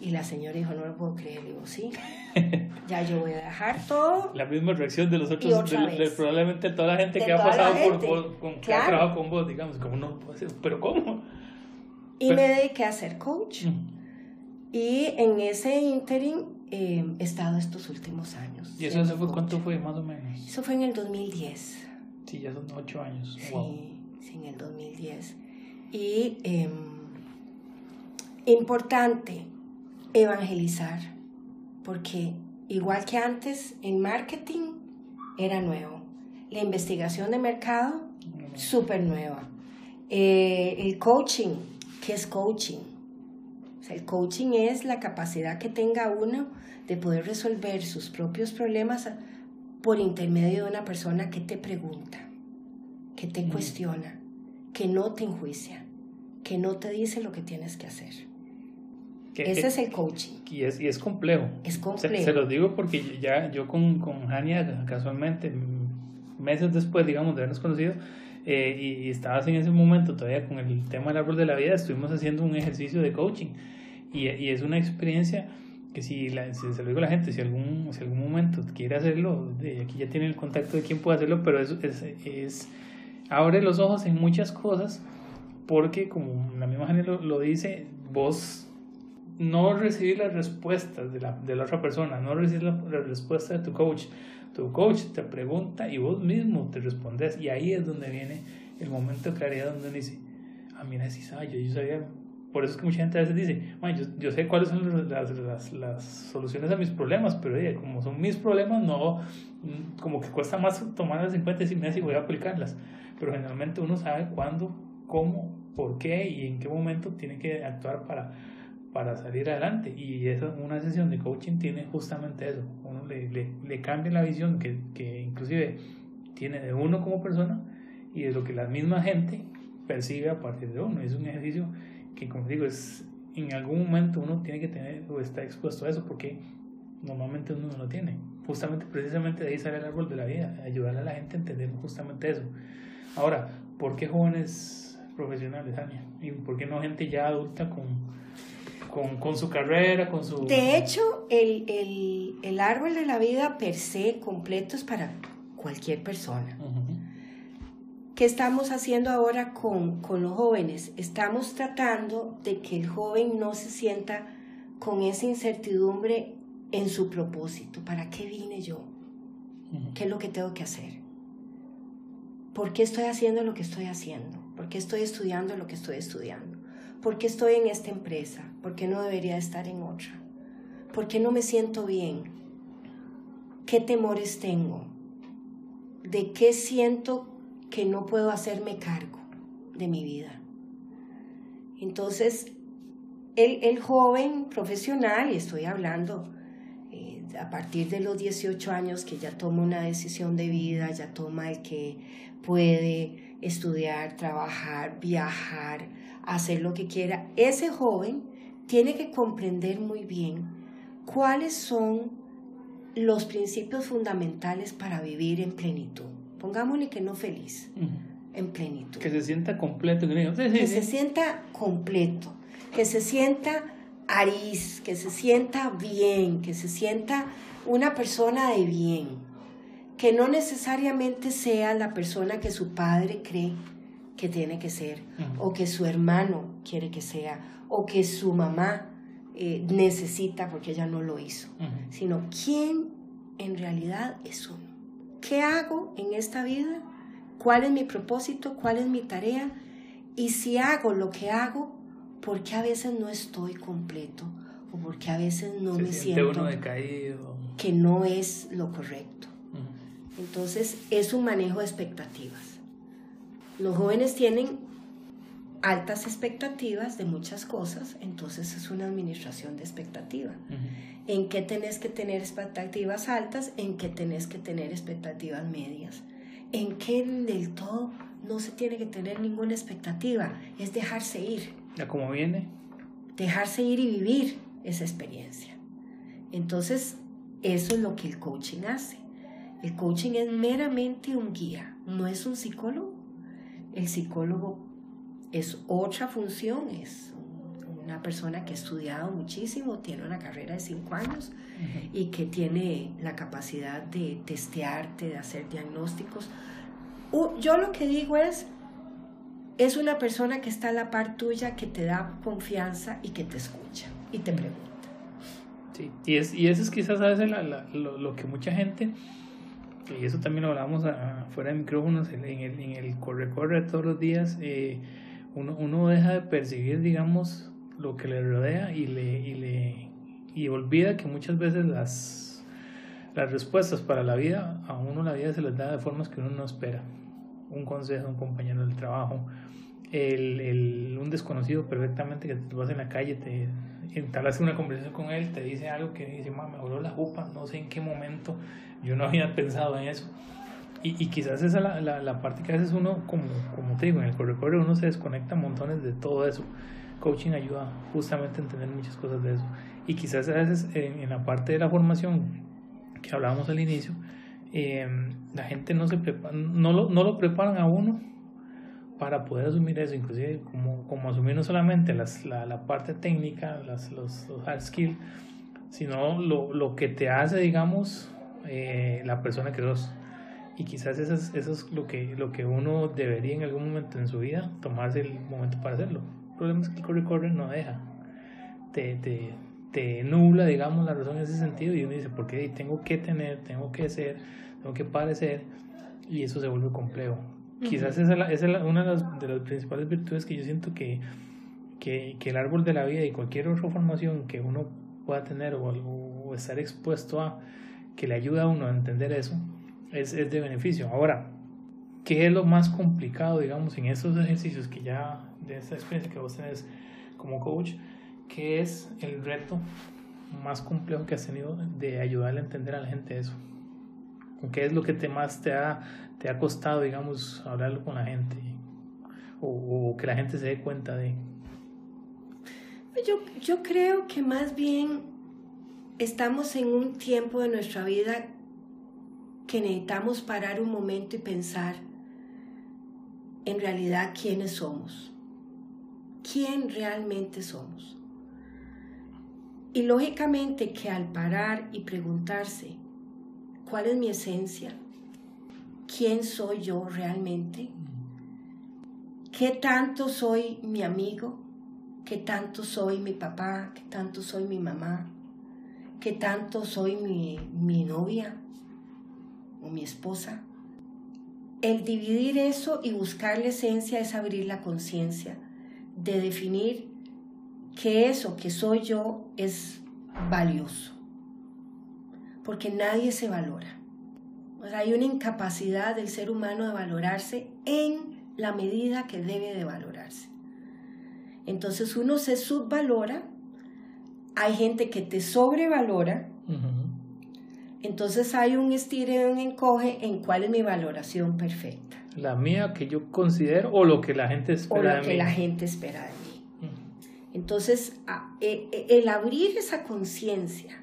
Y la señora dijo, no lo puedo creer. Digo, sí, [LAUGHS] ya yo voy a dejar todo. La misma reacción de los otros, de, probablemente toda la gente que ha pasado por, con, que ha trabajado con vos, digamos, como no puede ser, pero ¿cómo? Y me dediqué a ser coach. Y en ese interim eh, estado estos últimos años. ¿Y eso, fue cuánto fue más o menos? Eso fue en el 2010. Sí, ya son ocho años. Sí en el 2010. Y em, importante evangelizar, porque igual que antes, en marketing era nuevo. La investigación de mercado, súper nueva. Eh, el coaching, ¿qué es coaching? El coaching es la capacidad que tenga uno de poder resolver sus propios problemas por intermedio de una persona que te pregunta, que te cuestiona, que no te enjuicia, que no te dice lo que tienes que hacer. Ese es el coaching. Y es, y es complejo. Es complejo. Se, lo digo porque ya yo con, con Jania, casualmente, meses después, digamos, de habernos conocido, eh, y, estabas en ese momento todavía con el tema del árbol de la vida, estuvimos haciendo un ejercicio de coaching. Y, y es una experiencia que si, la, se lo digo a la gente, si algún, si algún momento quiere hacerlo, de, aquí ya tiene el contacto de quién puede hacerlo, pero es, es, es abre los ojos en muchas cosas porque como la misma gente lo, dice, vos no recibir las respuestas de la, de la otra persona, no recibir la, la, respuesta de tu coach. Tu coach te pregunta y vos mismo te respondes. Y ahí es donde viene el momento de claridad donde uno dice, ah, mira, sí sabía, yo sabía. Por eso es que mucha gente a veces dice, yo, yo sé cuáles son las, las, las, soluciones a mis problemas, pero como son mis problemas, no, como que cuesta más tomarlas en cuenta y decir, mira, si voy a aplicarlas. Pero generalmente uno sabe cuándo, cómo, por qué y en qué momento tiene que actuar para para salir adelante. Y esa, una sesión de coaching tiene justamente eso. Uno le, le, le cambia la visión que, que, inclusive tiene de uno como persona y de lo que la misma gente percibe a partir de uno. Es un ejercicio que, como digo, es, en algún momento uno tiene que tener o está expuesto a eso porque normalmente uno no lo tiene. Justamente, precisamente de ahí sale el árbol de la vida, ayudar a la gente a entender justamente eso. Ahora, ¿por qué jóvenes profesionales, Ania? ¿Y por qué no gente ya adulta con con, con, su carrera, con su... De hecho, el, el, el, árbol de la vida per se completo es para cualquier persona. ¿Qué estamos haciendo ahora con, con los jóvenes? Estamos tratando de que el joven no se sienta con esa incertidumbre en su propósito. ¿Para qué vine yo? ¿Qué es lo que tengo que hacer? ¿Por qué estoy haciendo lo que estoy haciendo? ¿Por qué estoy estudiando lo que estoy estudiando? ¿Por qué estoy en esta empresa? ¿Por qué no debería estar en otra? ¿Por qué no me siento bien? ¿Qué temores tengo? ¿De qué siento que no puedo hacerme cargo de mi vida? Entonces, el, el joven profesional, y estoy hablando eh, a partir de los 18 años que ya toma una decisión de vida, ya toma el que puede estudiar, trabajar, viajar, hacer lo que quiera, ese joven tiene que comprender muy bien cuáles son los principios fundamentales para vivir en plenitud. Pongámosle que no feliz, en plenitud. Que se sienta completo. que se sienta completo, que se sienta ariz, que se sienta bien, que se sienta una persona de bien, que no necesariamente sea la persona que su padre cree que tiene que ser, o que su hermano quiere que sea, o que su mamá eh, necesita porque ella no lo hizo, sino quién en realidad es uno. ¿Qué hago en esta vida? ¿Cuál es mi propósito? ¿Cuál es mi tarea? Y si hago lo que hago, ¿por qué a veces no estoy completo? ¿O porque a veces no me siento que no es lo correcto? Entonces es un manejo de expectativas. Los jóvenes tienen altas expectativas de muchas cosas, entonces es una administración de expectativa. ¿En qué tenés que tener expectativas altas? ¿En qué tenés que tener expectativas medias? ¿En qué del todo no se tiene que tener ninguna expectativa? Es dejarse ir. ¿Ya cómo viene? Dejarse ir y vivir esa experiencia. Entonces, eso es lo que el coaching hace. El coaching es meramente un guía, no es un psicólogo, el psicólogo es otra función, es una persona que ha estudiado muchísimo, tiene una carrera de cinco años y que tiene la capacidad de testearte, de hacer diagnósticos. Yo lo que digo es, es una persona que está a la par tuya, que te da confianza y que te escucha y te pregunta. Sí, y, es, y eso es quizás a veces lo, lo que mucha gente y eso también lo hablamos fuera de micrófonos, en el, en el corre-corre todos los días, eh, uno, uno deja de percibir, digamos, lo que le rodea y, le, y, le, y olvida que muchas veces las, las respuestas para la vida, a uno la vida se les da de formas que uno no espera. Un consejo, un compañero del trabajo, el, el, un desconocido perfectamente que te vas en la calle, te entablas una conversación con él, te dice algo que dice, me voló la jupa, no sé en qué momento, yo no había pensado en eso. Y, y quizás esa es la, la, la, parte que a veces uno, como, como te digo, en el corre uno se desconecta montones de todo eso. Coaching ayuda justamente a entender muchas cosas de eso. Y quizás a veces en, en la parte de la formación que hablábamos al inicio, eh, la gente no, se prepara, no, lo, no lo preparan a uno para poder asumir eso, inclusive como, como asumir no solamente las, la, la, parte técnica, las, los, los hard skills, sino lo, lo que te hace, digamos, eh, la persona que sos. Y quizás eso es, eso es lo, que, lo que uno debería en algún momento en su vida tomarse el momento para haerlo El problema es que el corre corre no deja. te, te, te nubla, digamos, la razón en ese sentido y uno dice, ¿por qué tengo que tener, tengo que ser, tengo que parecer? Y eso se vuelve complejo. Quizás esa, es una de las, de las, principales virtudes que yo siento que, que, que, el árbol de la vida y cualquier otra formación que uno pueda tener o, o estar expuesto a, que le ayuda a uno a entender eso, es, es de beneficio. Ahora, ¿qué es lo más complicado, digamos, en estos ejercicios que ya, de esta experiencia que vos tenés como coach? ¿Qué es el reto más complejo que has tenido de ayudarle a entender a la gente eso? ¿Qué es lo que te más te ha, te ha costado, digamos, hablarlo con la gente? O, que la gente se dé cuenta de... Yo, yo creo que más bien estamos en un tiempo de nuestra vida que necesitamos parar un momento y pensar en realidad quiénes somos, quién realmente somos. Y lógicamente que al parar y preguntarse, ¿cuál es mi esencia? ¿Quién soy yo realmente? ¿Qué tanto soy mi amigo? ¿Qué tanto soy mi papá? ¿Qué tanto soy mi mamá? ¿Qué tanto soy mi, mi novia o mi esposa? El dividir eso y buscar la esencia es abrir la conciencia, de definir que eso que soy yo es valioso, porque nadie se valora. hay una incapacidad del ser humano de valorarse en la medida que debe de valorarse. Entonces uno se subvalora, hay gente que te sobrevalora, entonces hay un estire y un encoge en cuál es mi valoración perfecta. La mía que yo considero o lo que la gente espera o lo que la gente espera de mí. Entonces, e, e, el abrir esa conciencia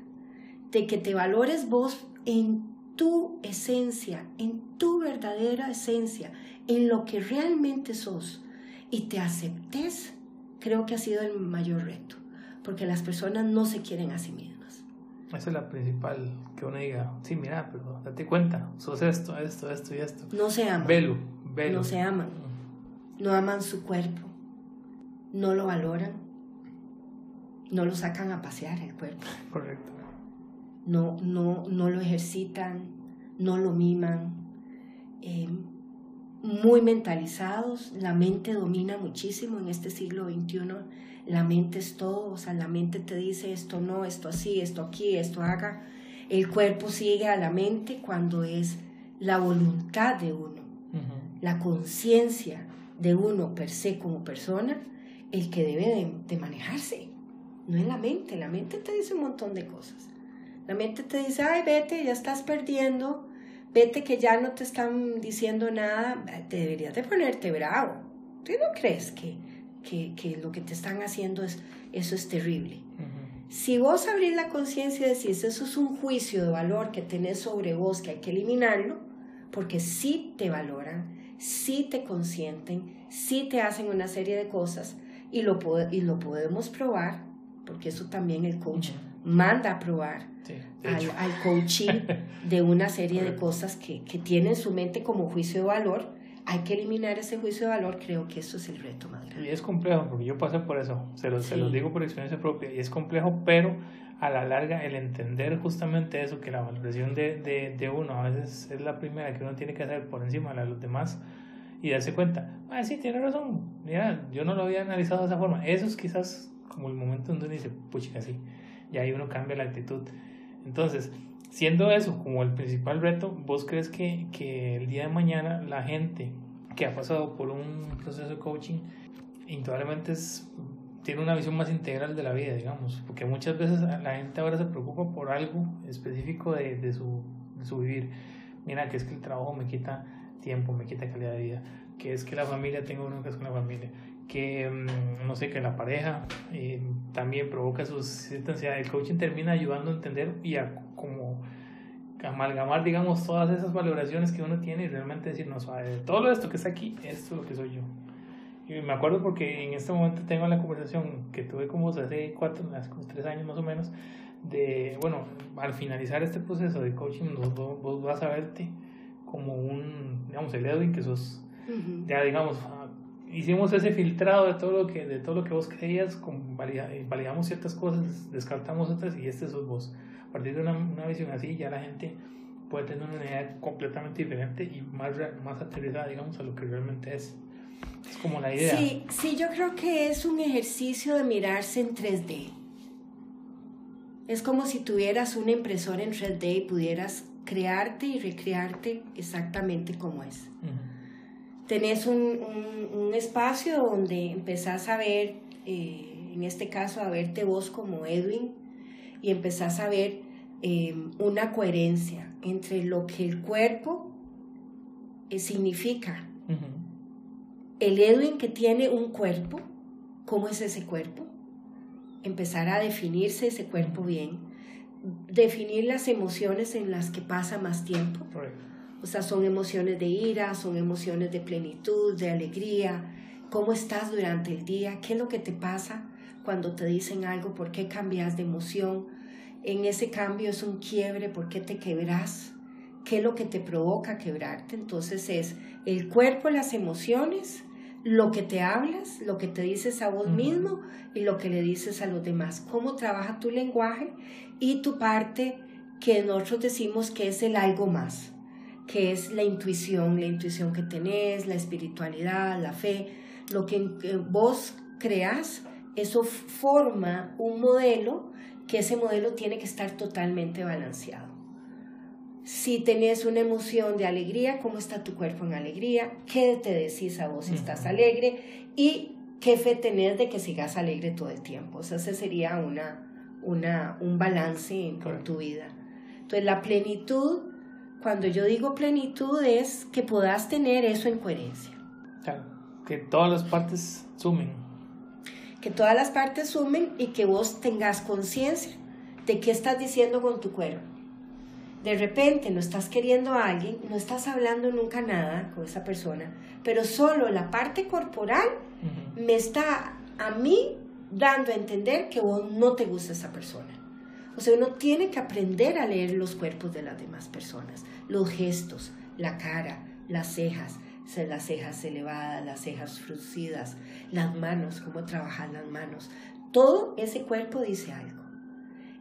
de que te valores vos en tu esencia, en tu verdadera esencia, en lo que realmente sos y te aceptes, creo que ha sido el mayor reto, porque las personas no se quieren a sí mismas. Esa es la principal, que uno diga, sí, mira, pero date cuenta, sos esto, esto, esto y esto. No se aman. Velo, velo. No se aman. No aman su cuerpo. No lo valoran no lo sacan a pasear el cuerpo. Correcto. No, no, no lo ejercitan, no lo miman. Eh, muy mentalizados, la mente domina muchísimo en este siglo XXI. La mente es todo, o sea, la mente te dice esto no, esto así, esto aquí, esto haga. El cuerpo sigue a la mente cuando es la voluntad de uno, la conciencia de uno per se como persona, el que debe de manejarse. No es la mente, la mente te dice un montón de cosas. La mente te dice, ay, vete, ya estás perdiendo, vete que ya no te están diciendo nada, te deberías de ponerte bravo. ¿Tú no crees que, que, lo que te están haciendo es, eso es terrible? Si vos abrís la conciencia y decís, eso es un juicio de valor que tenés sobre vos, que hay que eliminarlo, porque sí te valoran, sí te consienten, sí te hacen una serie de cosas y lo, y lo podemos probar porque eso también el coach manda a probar al, al, coaching [LAUGHS] de una serie de cosas que, que tiene en su mente como juicio de valor. Hay que eliminar ese juicio de valor, creo que eso es el reto más grande. Y es complejo, porque yo pasé por eso, se los, se los digo por experiencia propia, y es complejo, pero a la larga el entender justamente eso, que la valoración de, de, de, uno a veces es la primera que uno tiene que hacer por encima de los demás y darse cuenta, ah, sí, tiene razón, mira, yo no lo había analizado de esa forma, eso es quizás como el momento donde uno dice, pucha, sí, y ahí uno cambia la actitud. Entonces, siendo eso como el principal reto, ¿vos crees que, que el día de mañana la gente que ha pasado por un proceso de coaching, indudablemente es, tiene una visión más integral de la vida, digamos? Porque muchas veces la gente ahora se preocupa por algo específico de, de, su, su vivir. Mira, que es que el trabajo me quita tiempo, me quita calidad de vida, que es que la familia, tengo una con la familia, que mm, no sé, que la pareja eh, también provoca sus El coaching termina ayudando a entender y a como amalgamar, digamos, todas esas valoraciones que uno tiene y realmente decir, no, todo esto que está aquí, esto es lo que soy yo. Y me acuerdo porque en este momento tengo la conversación que tuve con vos hace cuatro, hace tres años más o menos, de, bueno, al finalizar este proceso de coaching, vos, vos vas a verte como un, digamos, el Edwin que sos, ya digamos, hicimos ese filtrado de todo lo que, de todo lo que vos creías, con, validamos ciertas cosas, descartamos otras y este sos vos. A partir de una, una visión así, ya la gente puede tener una idea completamente diferente y más, más aterrizada, digamos, a lo que realmente es. Es como la idea. Sí, sí, yo creo que es un ejercicio de mirarse en 3D. Es como si tuvieras una impresora en 3D y pudieras crearte y recrearte exactamente como es. Tenés un, un, espacio donde empezás a ver, eh, en este caso, a verte vos como Edwin y empezás a ver eh, una coherencia entre lo que el cuerpo eh, significa. El Edwin que tiene un cuerpo, ¿cómo es ese cuerpo? Empezar a definirse ese cuerpo bien, definir las emociones en las que pasa más tiempo. O sea, son emociones de ira, son emociones de plenitud, de alegría. ¿Cómo estás durante el día? ¿Qué es lo que te pasa cuando te dicen algo? ¿Por qué cambias de emoción? En ese cambio es un quiebre, ¿por qué te quebras? ¿Qué es lo que te provoca quebrarte? Entonces es el cuerpo, las emociones, lo que te hablas, lo que te dices a vos mismo y lo que le dices a los demás. Cómo trabaja tu lenguaje y tu parte que nosotros decimos que es el algo más, que es la intuición, la intuición que tenés, la espiritualidad, la fe, lo que vos creas, eso forma un modelo que ese modelo tiene que estar totalmente balanceado. Si tenés una emoción de alegría, ¿cómo está tu cuerpo en alegría? ¿Qué te decís a vos si estás alegre? Y qué fe tenés de que sigas alegre todo el tiempo. O sea, ese sería una, una, un balance en, tu vida. Entonces, la plenitud, cuando yo digo plenitud, es que puedas tener eso en coherencia. Claro, que todas las partes sumen que todas las partes sumen y que vos tengas conciencia de qué estás diciendo con tu cuerpo. De repente no estás queriendo a alguien, no estás hablando nunca nada con esa persona, pero solo la parte corporal me está a mí dando a entender que vos no te gusta esa persona. O sea, uno tiene que aprender a leer los cuerpos de las demás personas, los gestos, la cara, las cejas, las cejas elevadas, las cejas fruncidas, las manos, cómo trabajan las manos. Todo ese cuerpo dice algo.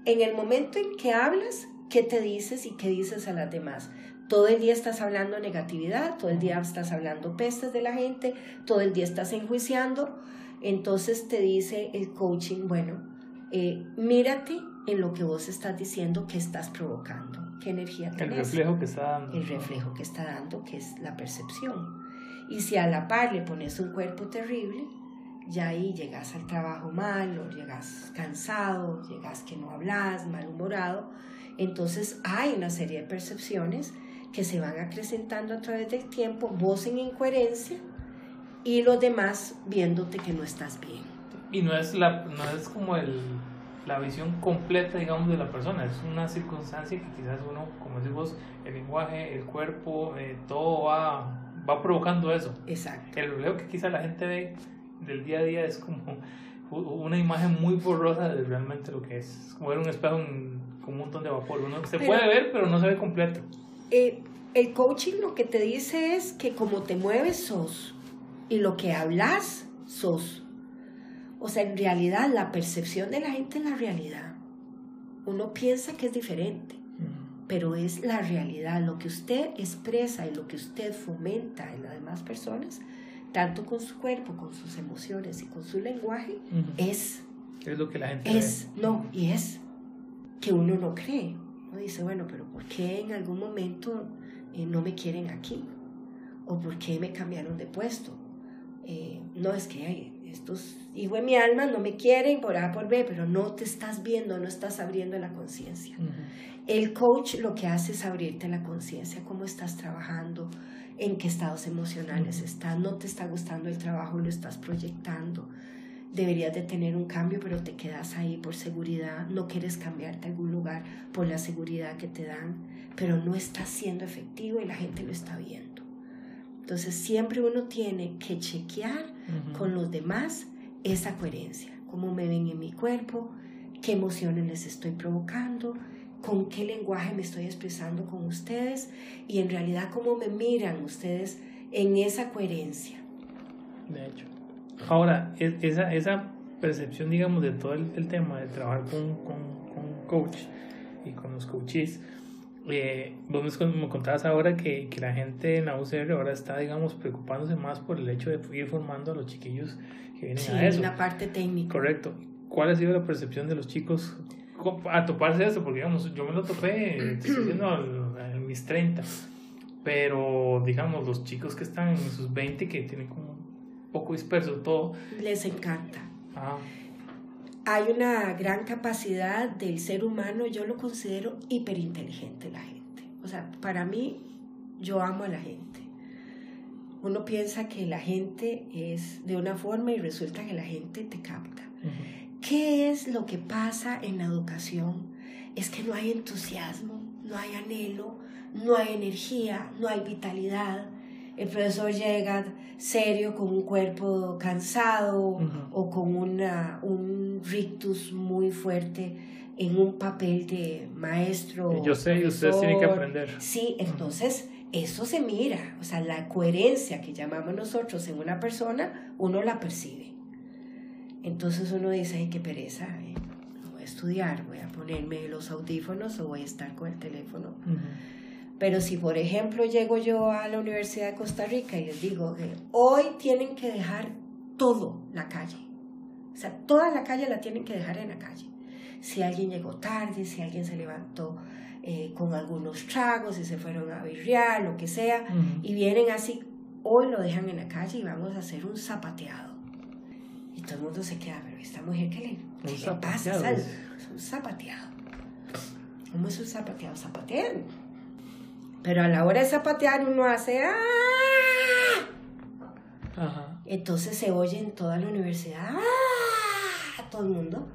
En el momento en que hablas, ¿qué te dices y qué dices a las demás? Todo el día estás hablando negatividad, todo el día estás hablando pestes de la gente, todo el día estás enjuiciando. Entonces te dice el coaching, bueno, eh, mírate en lo que vos estás diciendo que estás provocando, qué energía tenés. El reflejo que está dando. El reflejo que está dando, que es la percepción. Y si a la par le pones un cuerpo terrible, ya ahí llegas al trabajo mal, o llegas cansado, llegas que no hablas, malhumorado. Entonces hay una serie de percepciones que se van acrecentando a través del tiempo, vos en incoherencia y los demás viéndote que no estás bien. Y no es, la, no es como el la visión completa, digamos, de la persona. Es una circunstancia que quizás uno, como decís el lenguaje, el cuerpo, eh, todo va, va provocando eso. Exacto. El reflejo que quizás la gente ve del día a día es como una imagen muy borrosa de realmente lo que es. como ver un espejo con un montón de vapor. Uno se puede ver, pero no se ve completo. Eh, el coaching lo que te dice es que como te mueves sos y lo que hablas sos. O sea, en realidad la percepción de la gente es la realidad. Uno piensa que es diferente, pero es la realidad. Lo que usted expresa y lo que usted fomenta en las demás personas, tanto con su cuerpo, con sus emociones y con su lenguaje, es. Es lo que la gente Es, no, y es que uno no cree. Uno dice, bueno, pero ¿por qué en algún momento eh, no me quieren aquí? ¿O por qué me cambiaron de puesto? Eh, no es que hay estos hijos de mi alma no me quieren por A por B, pero no te estás viendo, no estás abriendo la conciencia. El coach lo que hace es abrirte la conciencia, cómo estás trabajando, en qué estados emocionales estás, no te está gustando el trabajo, lo estás proyectando. Deberías de tener un cambio, pero te quedas ahí por seguridad, no quieres cambiarte a algún lugar por la seguridad que te dan, pero no está siendo efectivo y la gente lo está viendo. Entonces siempre uno tiene que chequear con los demás esa coherencia, cómo me ven en mi cuerpo, qué emociones les estoy provocando, con qué lenguaje me estoy expresando con ustedes y en realidad cómo me miran ustedes en esa coherencia. De hecho. Ahora, esa, esa percepción, digamos, de todo el, tema de trabajar con, con, con coach y con los coaches, eh, vos me contabas ahora que, que, la gente en la UCR ahora está, digamos, preocupándose más por el hecho de ir formando a los chiquillos que vienen a eso. la parte técnica. Correcto. ¿Cuál ha sido la percepción de los chicos a toparse eso? Porque, digamos, yo me lo topé, estoy diciendo, en mis 30. Pero, digamos, los chicos que están en sus 20, que tienen como un poco disperso todo. Les encanta. Ah hay una gran capacidad del ser humano, yo lo considero hiperinteligente la gente. O sea, para mí, yo amo a la gente. Uno piensa que la gente es de una forma y resulta que la gente te capta. ¿Qué es lo que pasa en la educación? Es que no hay entusiasmo, no hay anhelo, no hay energía, no hay vitalidad, el profesor llega serio con un cuerpo cansado o con una, un rictus muy fuerte en un papel de maestro. Yo sé, y ustedes tienen que aprender. Sí, entonces eso se mira, o sea, la coherencia que llamamos nosotros en una persona, uno la percibe. Entonces uno dice, ay, qué pereza, eh, voy a estudiar, voy a ponerme los audífonos o voy a estar con el teléfono. Pero si, por ejemplo, llego yo a la Universidad de Costa Rica y les digo que hoy tienen que dejar todo la calle, o sea, toda la calle la tienen que dejar en la calle. Si alguien llegó tarde, si alguien se levantó eh, con algunos tragos, si se fueron a birrear, lo que sea, y vienen así, hoy lo dejan en la calle y vamos a hacer un zapateado. Y todo el mundo se queda, pero esta mujer, ¿qué le, ¿qué le pasa? Es un zapateado. ¿Cómo es un zapateado? Zapatean pero a la hora de zapatear uno hace ¡ah! Entonces se oye en toda la universidad ¡ah! todo el mundo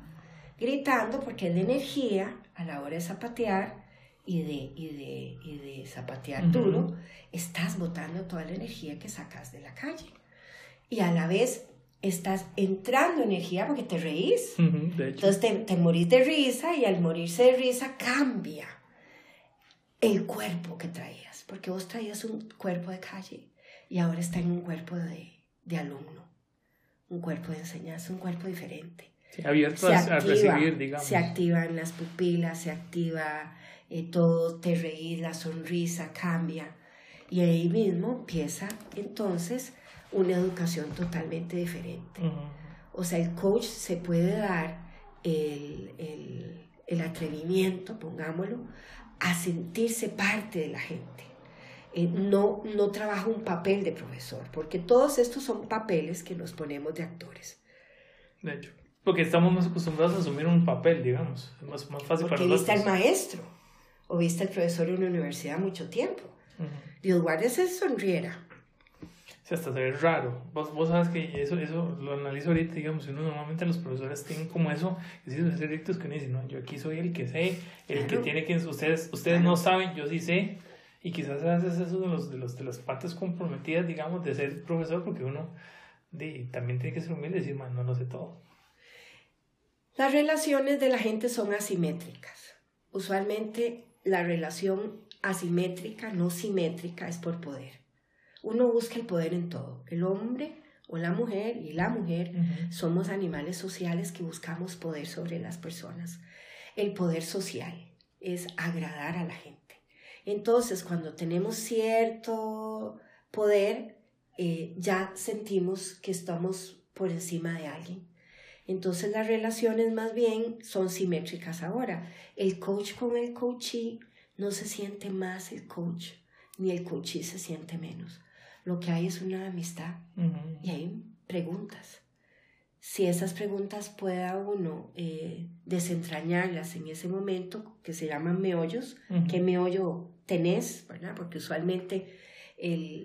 gritando porque es de energía a la hora de zapatear y de, y de, y de zapatear duro, estás botando toda la energía que sacas de la calle. Y a la vez estás entrando energía porque te reís. Entonces te, te morís de risa y al morirse de risa cambia el cuerpo que traías, porque vos traías un cuerpo de calle y ahora está en un cuerpo de, de alumno, un cuerpo de enseñanza, un cuerpo diferente. abierto a, recibir, digamos. Se activan las pupilas, se activa eh, todo, te reís, la sonrisa cambia. Y ahí mismo empieza entonces una educación totalmente diferente. O sea, el coach se puede dar el, el, el atrevimiento, pongámoslo, a sentirse parte de la gente. Eh, no, no trabaja un papel de profesor, porque todos estos son papeles que nos ponemos de actores. De hecho, porque estamos más acostumbrados a asumir un papel, digamos. Es más, más fácil porque viste al maestro o viste al profesor en una universidad mucho tiempo. Dios guarde se sonriera hasta se ve raro. Vos, vos sabes que eso, eso lo analizo ahorita, digamos, uno normalmente los profesores tienen como eso, esos estrictos que uno dice, no, yo aquí soy el que sé, el que tiene que, ustedes, ustedes no saben, yo sí sé, y quizás haces eso de, los, de, los, de las partes comprometidas, digamos, de ser profesor, porque uno de, también tiene que ser humilde y decir, man, no lo sé todo. Las relaciones de la gente son asimétricas. Usualmente la relación asimétrica, no simétrica, es por poder. Uno busca el poder en todo. El hombre o la mujer y la mujer somos animales sociales que buscamos poder sobre las personas. El poder social es agradar a la gente. Entonces, cuando tenemos cierto poder, eh, ya sentimos que estamos por encima de alguien. Entonces las relaciones más bien son simétricas ahora. El coach con el coachee no se siente más el coach, ni el coachee se siente menos lo que hay es una amistad y hay preguntas. Si esas preguntas pueda uno eh, desentrañarlas en ese momento, que se llaman meollos, ¿qué meollo tenés? ¿verdad? Porque usualmente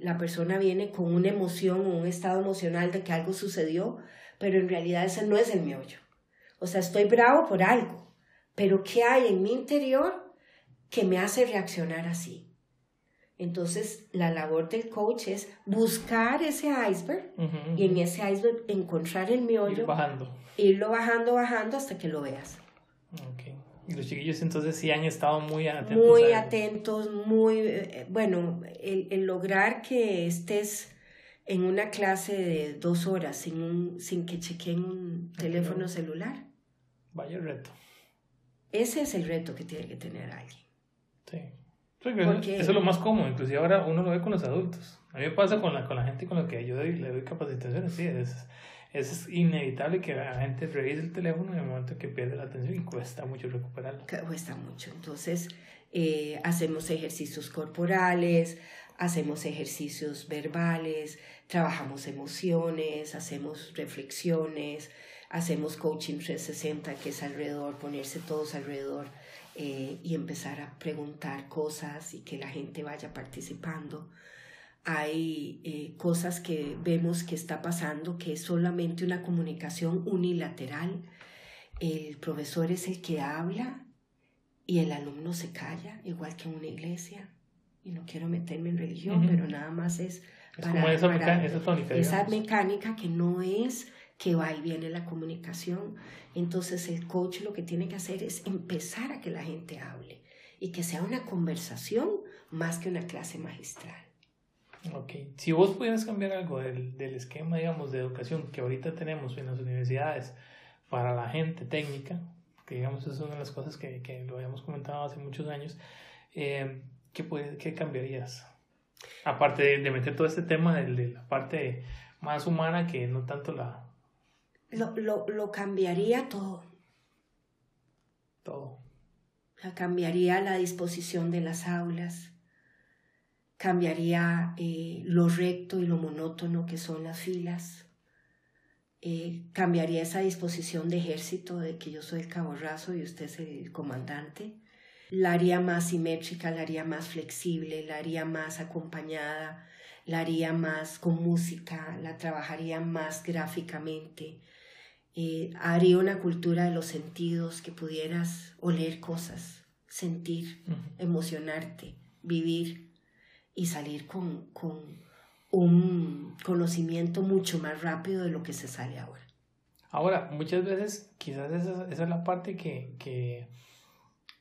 la persona viene con una emoción o un estado emocional de que algo sucedió, pero en realidad ese no es el meollo. O sea, estoy bravo por algo, pero ¿qué hay en mi interior que me hace reaccionar así? Entonces, la labor del coach es buscar ese iceberg y en ese iceberg encontrar el miollo. Ir bajando. Irlo bajando, bajando hasta que lo veas. Okay. Y los chiquillos entonces sí han estado muy atentos. Muy atentos, muy, eh, bueno, el, el, lograr que estés en una clase de dos horas sin, un, sin que chequeen un teléfono celular. Vaya reto. Ese es el reto que tiene que tener alguien. Sí. Eso es lo más cómodo, inclusive ahora uno lo ve con los adultos. A mí me pasa con la, con la gente con la que yo le doy capacitaciones, sí, es, es inevitable que la gente revise el teléfono en el momento que pierde la atención y cuesta mucho recuperarlo. Cuesta mucho. Entonces, eh, hacemos ejercicios corporales, hacemos ejercicios verbales, trabajamos emociones, hacemos reflexiones, hacemos coaching 360, que es alrededor, ponerse todos alrededor eh, y empezar a preguntar cosas y que la gente vaya participando. Hay eh, cosas que vemos que está pasando que es solamente una comunicación unilateral. El profesor es el que habla y el alumno se calla, igual que en una iglesia. Y no quiero meterme en religión, pero nada más es, para, esa, esa mecánica que no es que va y viene la comunicación. Entonces el coach lo que tiene que hacer es empezar a que la gente hable y que sea una conversación más que una clase magistral. Ok, si vos pudieras cambiar algo del, del esquema, digamos, de educación que ahorita tenemos en las universidades para la gente técnica, que digamos es una de las cosas que, que lo habíamos comentado hace muchos años, eh, ¿qué, puede, ¿qué cambiarías? Aparte de, de, meter todo este tema de, de la parte más humana que no tanto la, lo, lo, lo cambiaría todo. Todo. cambiaría la disposición de las aulas, cambiaría eh, lo recto y lo monótono que son las filas, eh, cambiaría esa disposición de ejército de que yo soy el caborrazo y usted es el comandante, la haría más simétrica, la haría más flexible, la haría más acompañada, la haría más con música, la trabajaría más gráficamente, eh, haría una cultura de los sentidos, que pudieras oler cosas, sentir, emocionarte, vivir y salir con, con, un conocimiento mucho más rápido de lo que se sale ahora. Ahora, muchas veces quizás esa, esa es la parte que, que,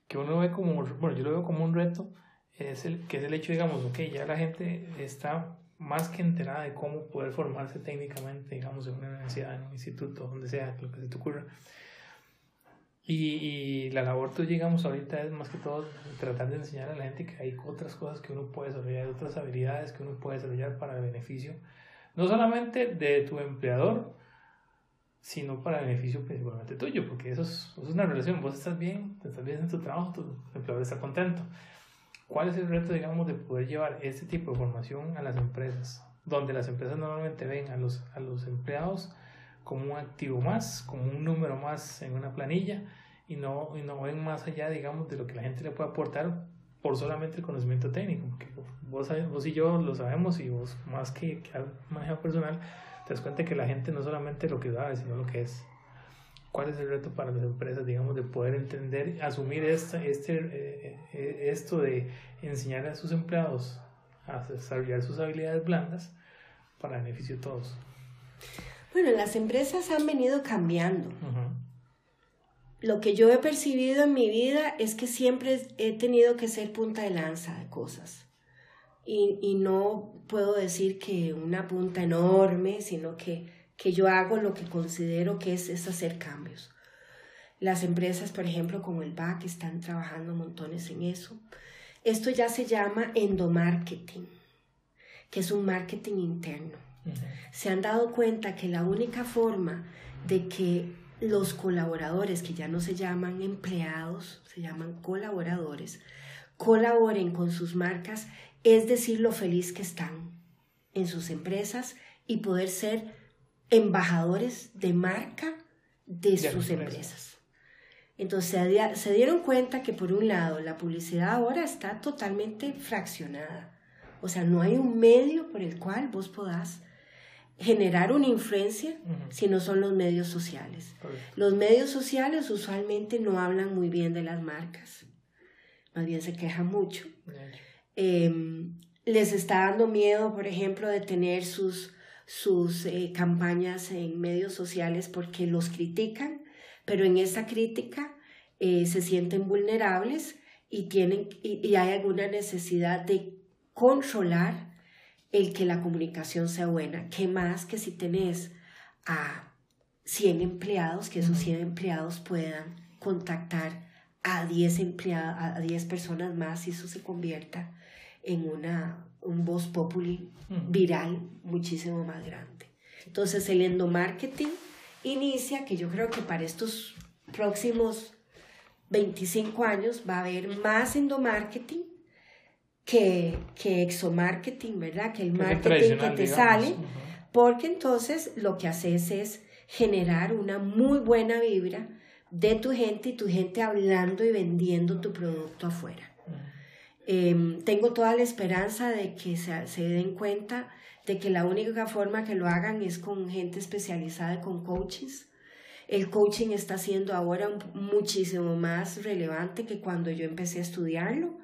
que, uno ve como, bueno, yo lo veo como un reto, es el, que es el hecho, digamos, ok, ya la gente está más que enterada de cómo poder formarse técnicamente, digamos, en una universidad, en un instituto, donde sea, lo que se te ocurra. Y, y la labor, tú, digamos, ahorita es más que todo tratar de enseñar a la gente que hay otras cosas que uno puede desarrollar, otras habilidades que uno puede desarrollar para el beneficio, no solamente de tu empleador, sino para el beneficio principalmente tuyo, porque eso es, eso es una relación, vos estás bien, estás bien en tu trabajo, tu empleador está contento. ¿Cuál es el reto, digamos, de poder llevar este tipo de formación a las empresas? Donde las empresas normalmente ven a los, a los empleados como un activo más, como un número más en una planilla y no, y no ven más allá, digamos, de lo que la gente le puede aportar por solamente el conocimiento técnico. Porque vos, vos y yo lo sabemos y vos más que, que manejo personal, te das cuenta que la gente no solamente lo que sabe, sino lo que es cuál es el reto para las empresas, digamos, de poder entender, asumir esta, este, eh, eh, esto de enseñar a sus empleados a desarrollar sus habilidades blandas para beneficio de todos. Bueno, las empresas han venido cambiando. Lo que yo he percibido en mi vida es que siempre he tenido que ser punta de lanza de cosas. Y, y no puedo decir que una punta enorme, sino que que yo hago lo que considero que es, es hacer cambios. Las empresas, por ejemplo, como el BAC, están trabajando montones en eso. Esto ya se llama endomarketing, que es un marketing interno. Se han dado cuenta que la única forma de que los colaboradores, que ya no se llaman empleados, se llaman colaboradores, colaboren con sus marcas, es decir lo feliz que están en sus empresas y poder ser embajadores de marca de sus empresas. Entonces se dieron cuenta que por un lado la publicidad ahora está totalmente fraccionada. O sea, no hay un medio por el cual vos podás generar una influencia si no son los medios sociales. Los medios sociales usualmente no hablan muy bien de las marcas, más bien se quejan mucho. Em, les está dando miedo, por ejemplo, de tener sus sus eh, campañas en medios sociales porque los critican, pero en esa crítica eh, se sienten vulnerables y, tienen, y, hay alguna necesidad de controlar el que la comunicación sea buena. ¿Qué más que si tenés a 100 empleados, que esos 100 empleados puedan contactar a 10 empleados, a 10 personas más y eso se convierta en una, un voz populi viral muchísimo más grande. Entonces el endomarketing inicia, que yo creo que para estos próximos 25 años va a haber más endomarketing que, que exomarketing, ¿verdad? Que el marketing que te sale, porque entonces lo que haces es generar una muy buena vibra de tu gente y tu gente hablando y vendiendo tu producto afuera. Em, tengo toda la esperanza de que se, se, den cuenta de que la única forma que lo hagan es con gente especializada, con coaches. El coaching está siendo ahora muchísimo más relevante que cuando yo empecé a estudiarlo.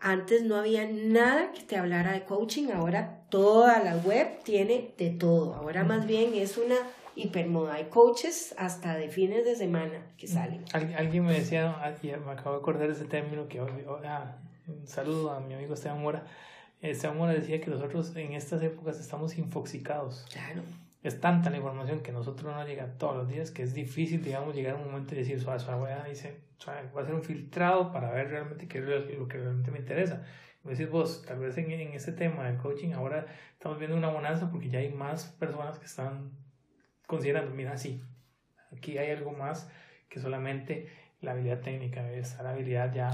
Antes no había nada que te hablara de coaching, ahora toda la web tiene de todo. Ahora más bien es una hipermoda. Hay coaches hasta de fines de semana que salen. alguien me decía, me acabo de acordar ese término que ah, un saludo a mi amigo Esteban Mora. Esteban Mora decía que nosotros en estas épocas estamos infoxicados. Claro. Es tanta la información que nosotros no llega todos los días que es difícil, digamos, llegar a un momento y decir, suave, suave, dice, voy a hacer un filtrado para ver realmente qué es lo que realmente me interesa. Como decís vos, tal vez en, en este tema del coaching ahora estamos viendo una bonanza porque ya hay más personas que están considerando, mira, sí, aquí hay algo más que solamente la habilidad técnica, es la habilidad ya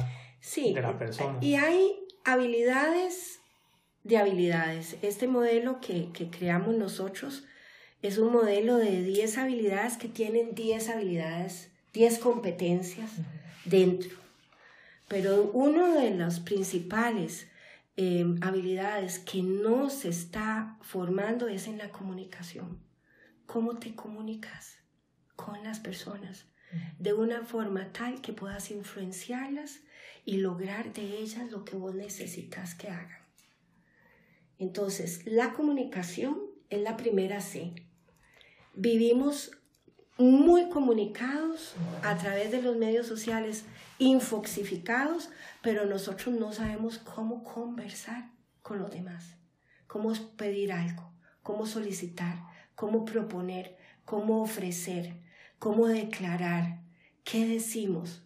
de la persona. Y hay habilidades de habilidades. Este modelo que, que creamos nosotros es un modelo de 10 habilidades que tienen 10 habilidades, 10 competencias dentro. Pero una de las principales eh, habilidades que no se está formando es en la comunicación. ¿Cómo te comunicas con las personas? De una forma tal que puedas influenciarlas y lograr de ellas lo que vos necesitas que hagan. Entonces, la comunicación es la primera C. Vivimos muy comunicados a través de los medios sociales, infoxificados, pero nosotros no sabemos cómo conversar con los demás, cómo pedir algo, cómo solicitar, cómo proponer, cómo ofrecer, cómo declarar, qué decimos.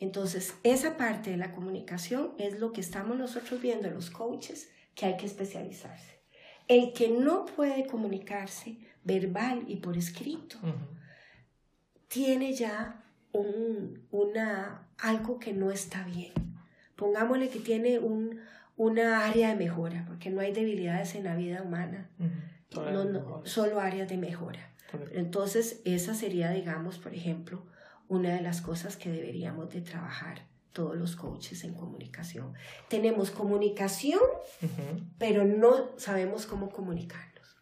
Entonces, esa parte de la comunicación es lo que estamos nosotros viendo en los coaches, que hay que especializarse. El que no puede comunicarse verbal y por escrito, tiene ya un, una, algo que no está bien. Pongámosle que tiene un, una área de mejora, porque no hay debilidades en la vida humana, no, no, solo áreas de mejora. Entonces, esa sería, digamos, por ejemplo, una de las cosas que deberíamos de trabajar todos los coaches en comunicación. Tenemos comunicación, pero no sabemos cómo comunicarnos.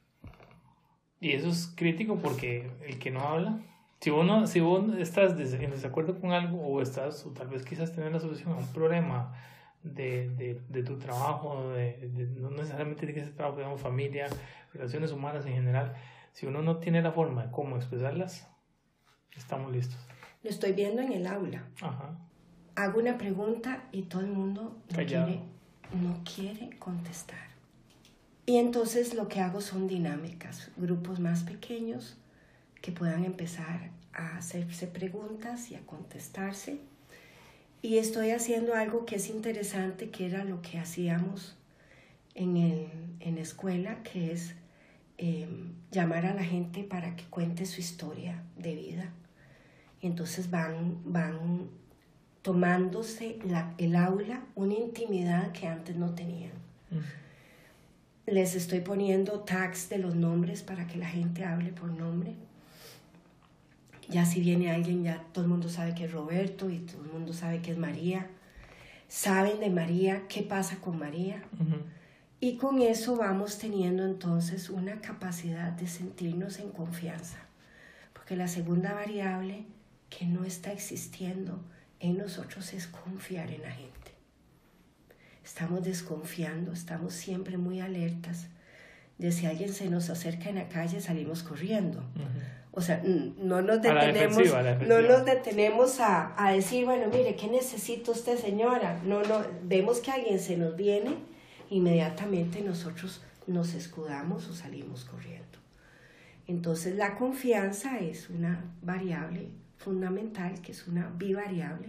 Y eso es crítico porque el que no habla, si uno, si vos estás en desacuerdo con algo o estás, o tal vez quizás tener la solución a un problema de, de, de tu trabajo, de, no necesariamente tiene que ser trabajo, digamos, familia, relaciones humanas en general, si uno no tiene la forma de cómo expresarlas, estamos listos. Lo estoy viendo en el aula. Ajá hago una pregunta y todo el mundo no quiere, no quiere contestar. Y entonces lo que hago son dinámicas, grupos más pequeños que puedan empezar a hacerse preguntas y a contestarse. Y estoy haciendo algo que es interesante, que era lo que hacíamos en, el, en escuela, que es em, llamar a la gente para que cuente su historia de vida. Y entonces van, van tomándose la, el aula una intimidad que antes no tenían. Les estoy poniendo tags de los nombres para que la gente hable por nombre. Ya si viene alguien, ya todo el mundo sabe que es Roberto y todo el mundo sabe que es María. Saben de María, qué pasa con María. Y con eso vamos teniendo entonces una capacidad de sentirnos en confianza. Porque la segunda variable que no está existiendo en nosotros es confiar en la gente. Estamos desconfiando, estamos siempre muy alertas de si alguien se nos acerca en la calle salimos corriendo. O sea, no nos detenemos, no nos detenemos a, a, decir, bueno, mire, ¿qué necesita usted, señora? No, no, vemos que alguien se nos viene, inmediatamente nosotros nos escudamos o salimos corriendo. Entonces la confianza es una variable fundamental, que es una bivariable.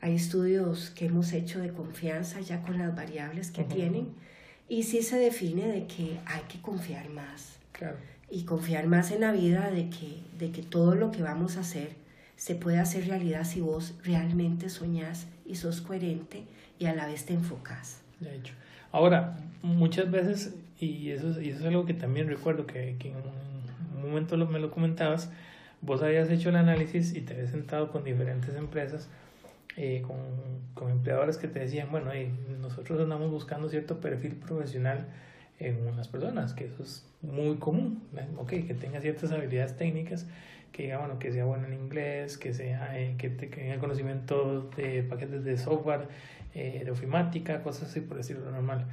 Hay estudios que hemos hecho de confianza ya con las variables que tienen y sí se define de que hay que confiar más. Y confiar más en la vida de que, de que todo lo que vamos a hacer se puede hacer realidad si vos realmente soñás y sos coherente y a la vez te enfocas. De hecho. Ahora, muchas veces, y eso, y eso es algo que también recuerdo que, que en un momento me lo comentabas, vos habías hecho el análisis y te habías sentado con diferentes empresas, eh, con, con, empleadores que te decían, bueno, nosotros andamos buscando cierto perfil profesional en unas personas, que eso es muy común, ok, que tenga ciertas habilidades técnicas, que diga, bueno, que sea bueno en inglés, que, sea, eh, que, tenga conocimiento de paquetes de software, eh, de ofimática, cosas así por decirlo normal.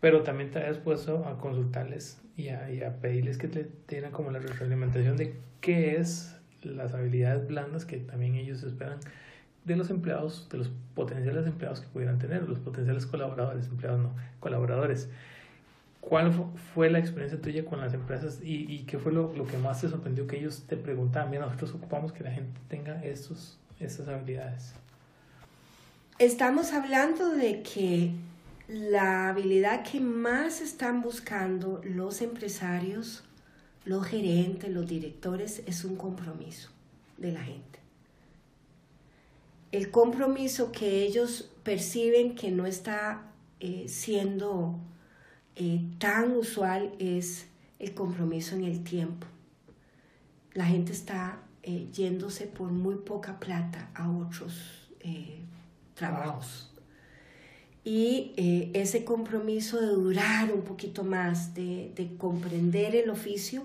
Pero también te habías puesto a consultarles y a, y a pedirles que te tengan como la retroalimentación de qué es las habilidades blandas que también ellos esperan de los empleados, de los potenciales empleados que pudieran tener, los potenciales colaboradores, empleados no, colaboradores. ¿Cuál fue la experiencia tuya con las empresas y, y qué fue lo, lo, que más te sorprendió que ellos te preguntaban? Bien, nosotros ocupamos que la gente tenga estos, estas habilidades. Estamos hablando de que la habilidad que más están buscando los empresarios, los gerentes, los directores, es un compromiso de la gente. El compromiso que ellos perciben que no está eh, siendo eh, tan usual es el compromiso en el tiempo. La gente está eh, yéndose por muy poca plata a otros trabajos. Y ese compromiso de durar un poquito más, de, de, comprender el oficio,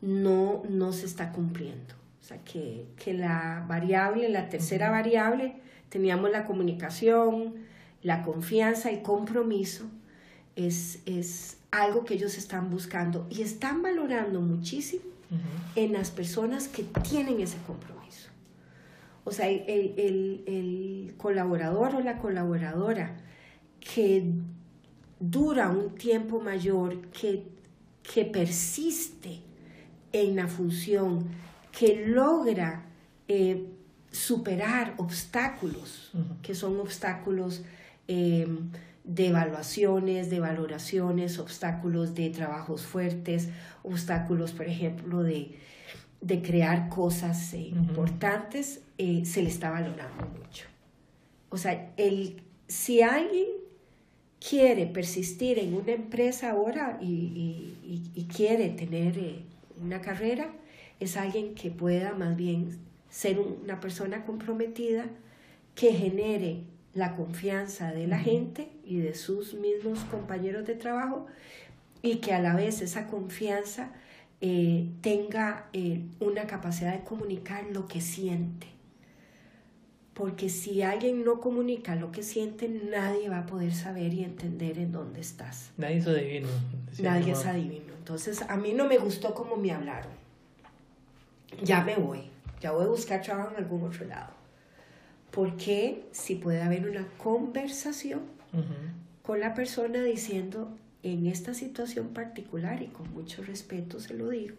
no, no se está cumpliendo. O sea, que, que la variable, la tercera variable, teníamos la comunicación, la confianza, el compromiso, es, algo que ellos están buscando y están valorando muchísimo en las personas que tienen ese compromiso. O sea, el, colaborador o la colaboradora que dura un tiempo mayor, que, que persiste en la función, que logra eh, superar obstáculos, que son obstáculos eh, de evaluaciones, de valoraciones, obstáculos de trabajos fuertes, obstáculos, por ejemplo, de, crear cosas eh, importantes, se le está valorando mucho. O sea, el, si alguien quiere persistir en una empresa ahora y, quiere tener eh, una carrera, es alguien que pueda más bien ser una persona comprometida, que genere la confianza de la gente y de sus mismos compañeros de trabajo y que a la vez esa confianza eh, tenga eh, una capacidad de comunicar lo que siente. Porque si alguien no comunica lo que siente, nadie va a poder saber y entender en dónde estás. Nadie es adivino. Nadie es adivino. Entonces, a mí no me gustó cómo me hablaron. Ya me voy. Ya voy a buscar trabajo en algún otro lado. Porque si puede haber una conversación con la persona diciendo, en esta situación particular, y con mucho respeto se lo digo,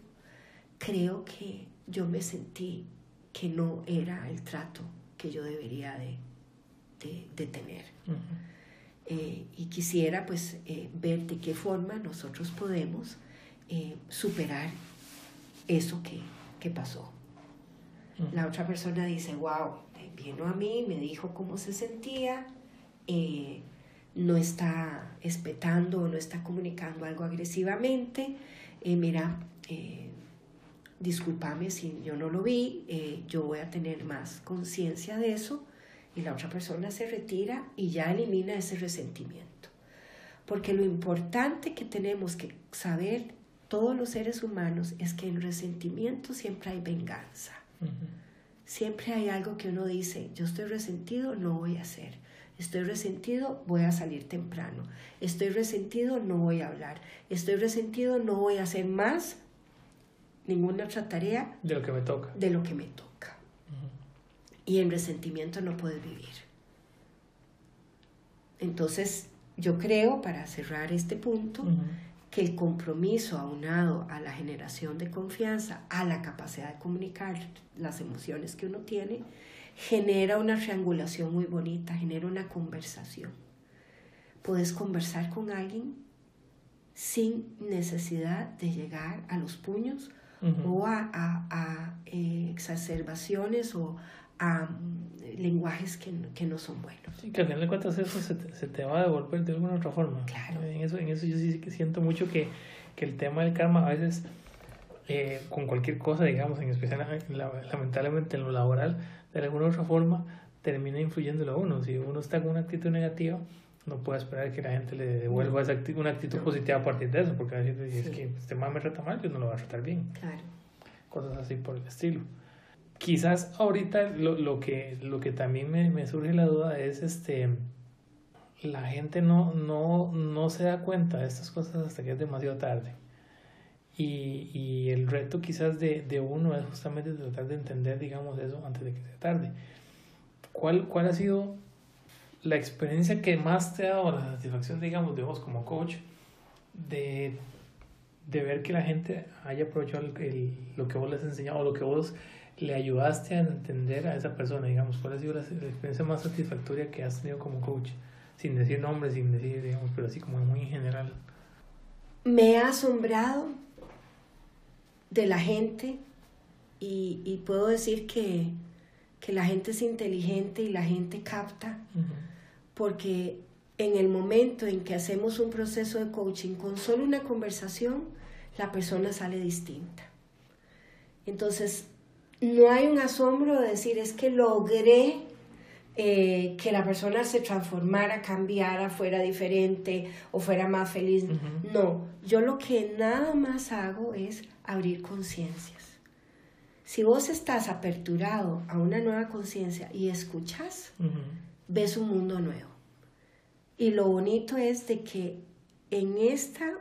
creo que yo me sentí que no era el trato que yo debería de, de, tener. Eh, y quisiera pues eh, ver de qué forma nosotros podemos eh, superar eso que, que pasó. La otra persona dice, wow, vino a mí, me dijo cómo se sentía, eh, no está espetando o no está comunicando algo agresivamente, eh, mira, eh, discúlpame si yo no lo vi, yo voy a tener más conciencia de eso y la otra persona se retira y ya elimina ese resentimiento. Porque lo importante que tenemos que saber todos los seres humanos es que en resentimiento siempre hay venganza. Siempre hay algo que uno dice, yo estoy resentido, no voy a hacer. Estoy resentido, voy a salir temprano. Estoy resentido, no voy a hablar. Estoy resentido, no voy a hacer más ninguna otra tarea. De lo que me toca. De lo que me toca. Y en resentimiento no puedes vivir. Entonces, yo creo, para cerrar este punto, que el compromiso aunado a la generación de confianza, a la capacidad de comunicar las emociones que uno tiene, genera una triangulación muy bonita, genera una conversación. Puedes conversar con alguien sin necesidad de llegar a los puños O a, a- a, eh, exacerbaciones o a mm, lenguajes que, no- que no son buenos. Sí, que al final de cuentas eso se te, se te va a devolver de alguna otra forma. Claro. En eso, en eso yo sí que siento mucho que, que el tema del karma a veces, eh, con cualquier cosa, digamos, en especial la- lamentablemente en lo laboral, de alguna otra forma termina influyéndolo a uno. Si uno está con una actitud negativa, no puede esperar que la gente le devuelva esa una actitud No. positiva a partir de eso, porque a veces es Sí. que este man me trata mal, yo no lo voy a tratar bien Claro. cosas así por el estilo. Quizás ahorita lo, lo que, lo que también me, me surge la duda es este la gente no, no, no se da cuenta de estas cosas hasta que es demasiado tarde. Y, y el reto quizás de, de uno es justamente tratar de entender, digamos, eso antes de que sea tarde. ¿Cuál, cuál ha sido la experiencia que más te ha dado la satisfacción, digamos, de vos como coach, de, de ver que la gente haya aprovechado el- el- lo que vos les has enseñado, o lo que vos le ayudaste a entender a esa persona, digamos, cuál ha sido la, la experiencia más satisfactoria que has tenido como coach, sin decir nombres, sin decir, digamos, pero así como muy en general. Me ha asombrado de la gente y, y puedo decir que, que la gente es inteligente y la gente capta. Porque en el momento en que hacemos un proceso de coaching con solo una conversación, la persona sale distinta. Entonces, no hay un asombro de decir es que logré eh, que la persona se transformara, cambiara, fuera diferente o fuera más feliz. No, yo lo que nada más hago es abrir conciencias. Si vos estás aperturado a una nueva conciencia y escuchas. Ves un mundo nuevo. Y lo bonito es de que en, esta,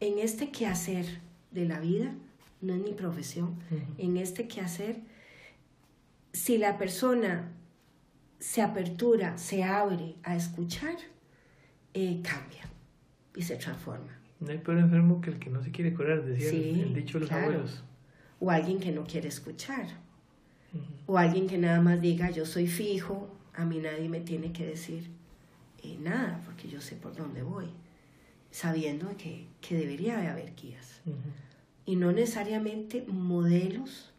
en este quehacer de la vida, no es mi profesión, en este quehacer, si la persona se apertura, se abre a escuchar, eh, cambia y se transforma. No hay peor enfermo que el que no se quiere curar, decía el- Sí, el, dicho de los claro. abuelos. O alguien que no quiere escuchar. O alguien que nada más diga, yo soy fijo, a mí nadie me tiene que decir eh, nada, porque yo sé por dónde voy, sabiendo que, que debería de haber guías. Y no necesariamente modelos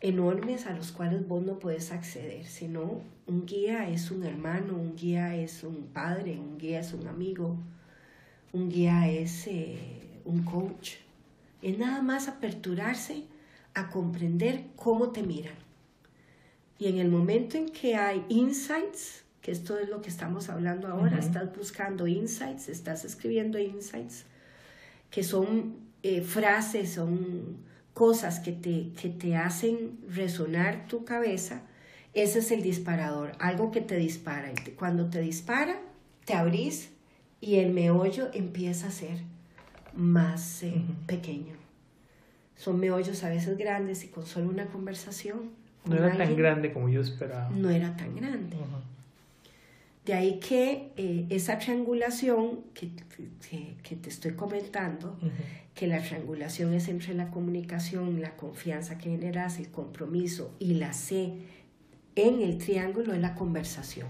enormes a los cuales vos no puedes acceder, sino un guía es un hermano, un guía es un padre, un guía es un amigo, un guía es eh, un coach. Es nada más aperturarse a comprender cómo te miran. Y en el momento en que hay insights, que esto es lo que estamos hablando ahora, estás buscando insights, estás escribiendo insights, que son eh, frases, son cosas que te, que te hacen resonar tu cabeza, ese es el disparador, algo que te dispara. Y Cuando te dispara, te abrís y el meollo empieza a ser más eh, pequeño. Son meollos a veces grandes y con solo una conversación. No era tan grande como yo esperaba. No era tan grande. De ahí que eh, esa triangulación que, que- que te estoy comentando, que la triangulación es entre la comunicación, la confianza que generas, el compromiso y la C en el triángulo es la conversación.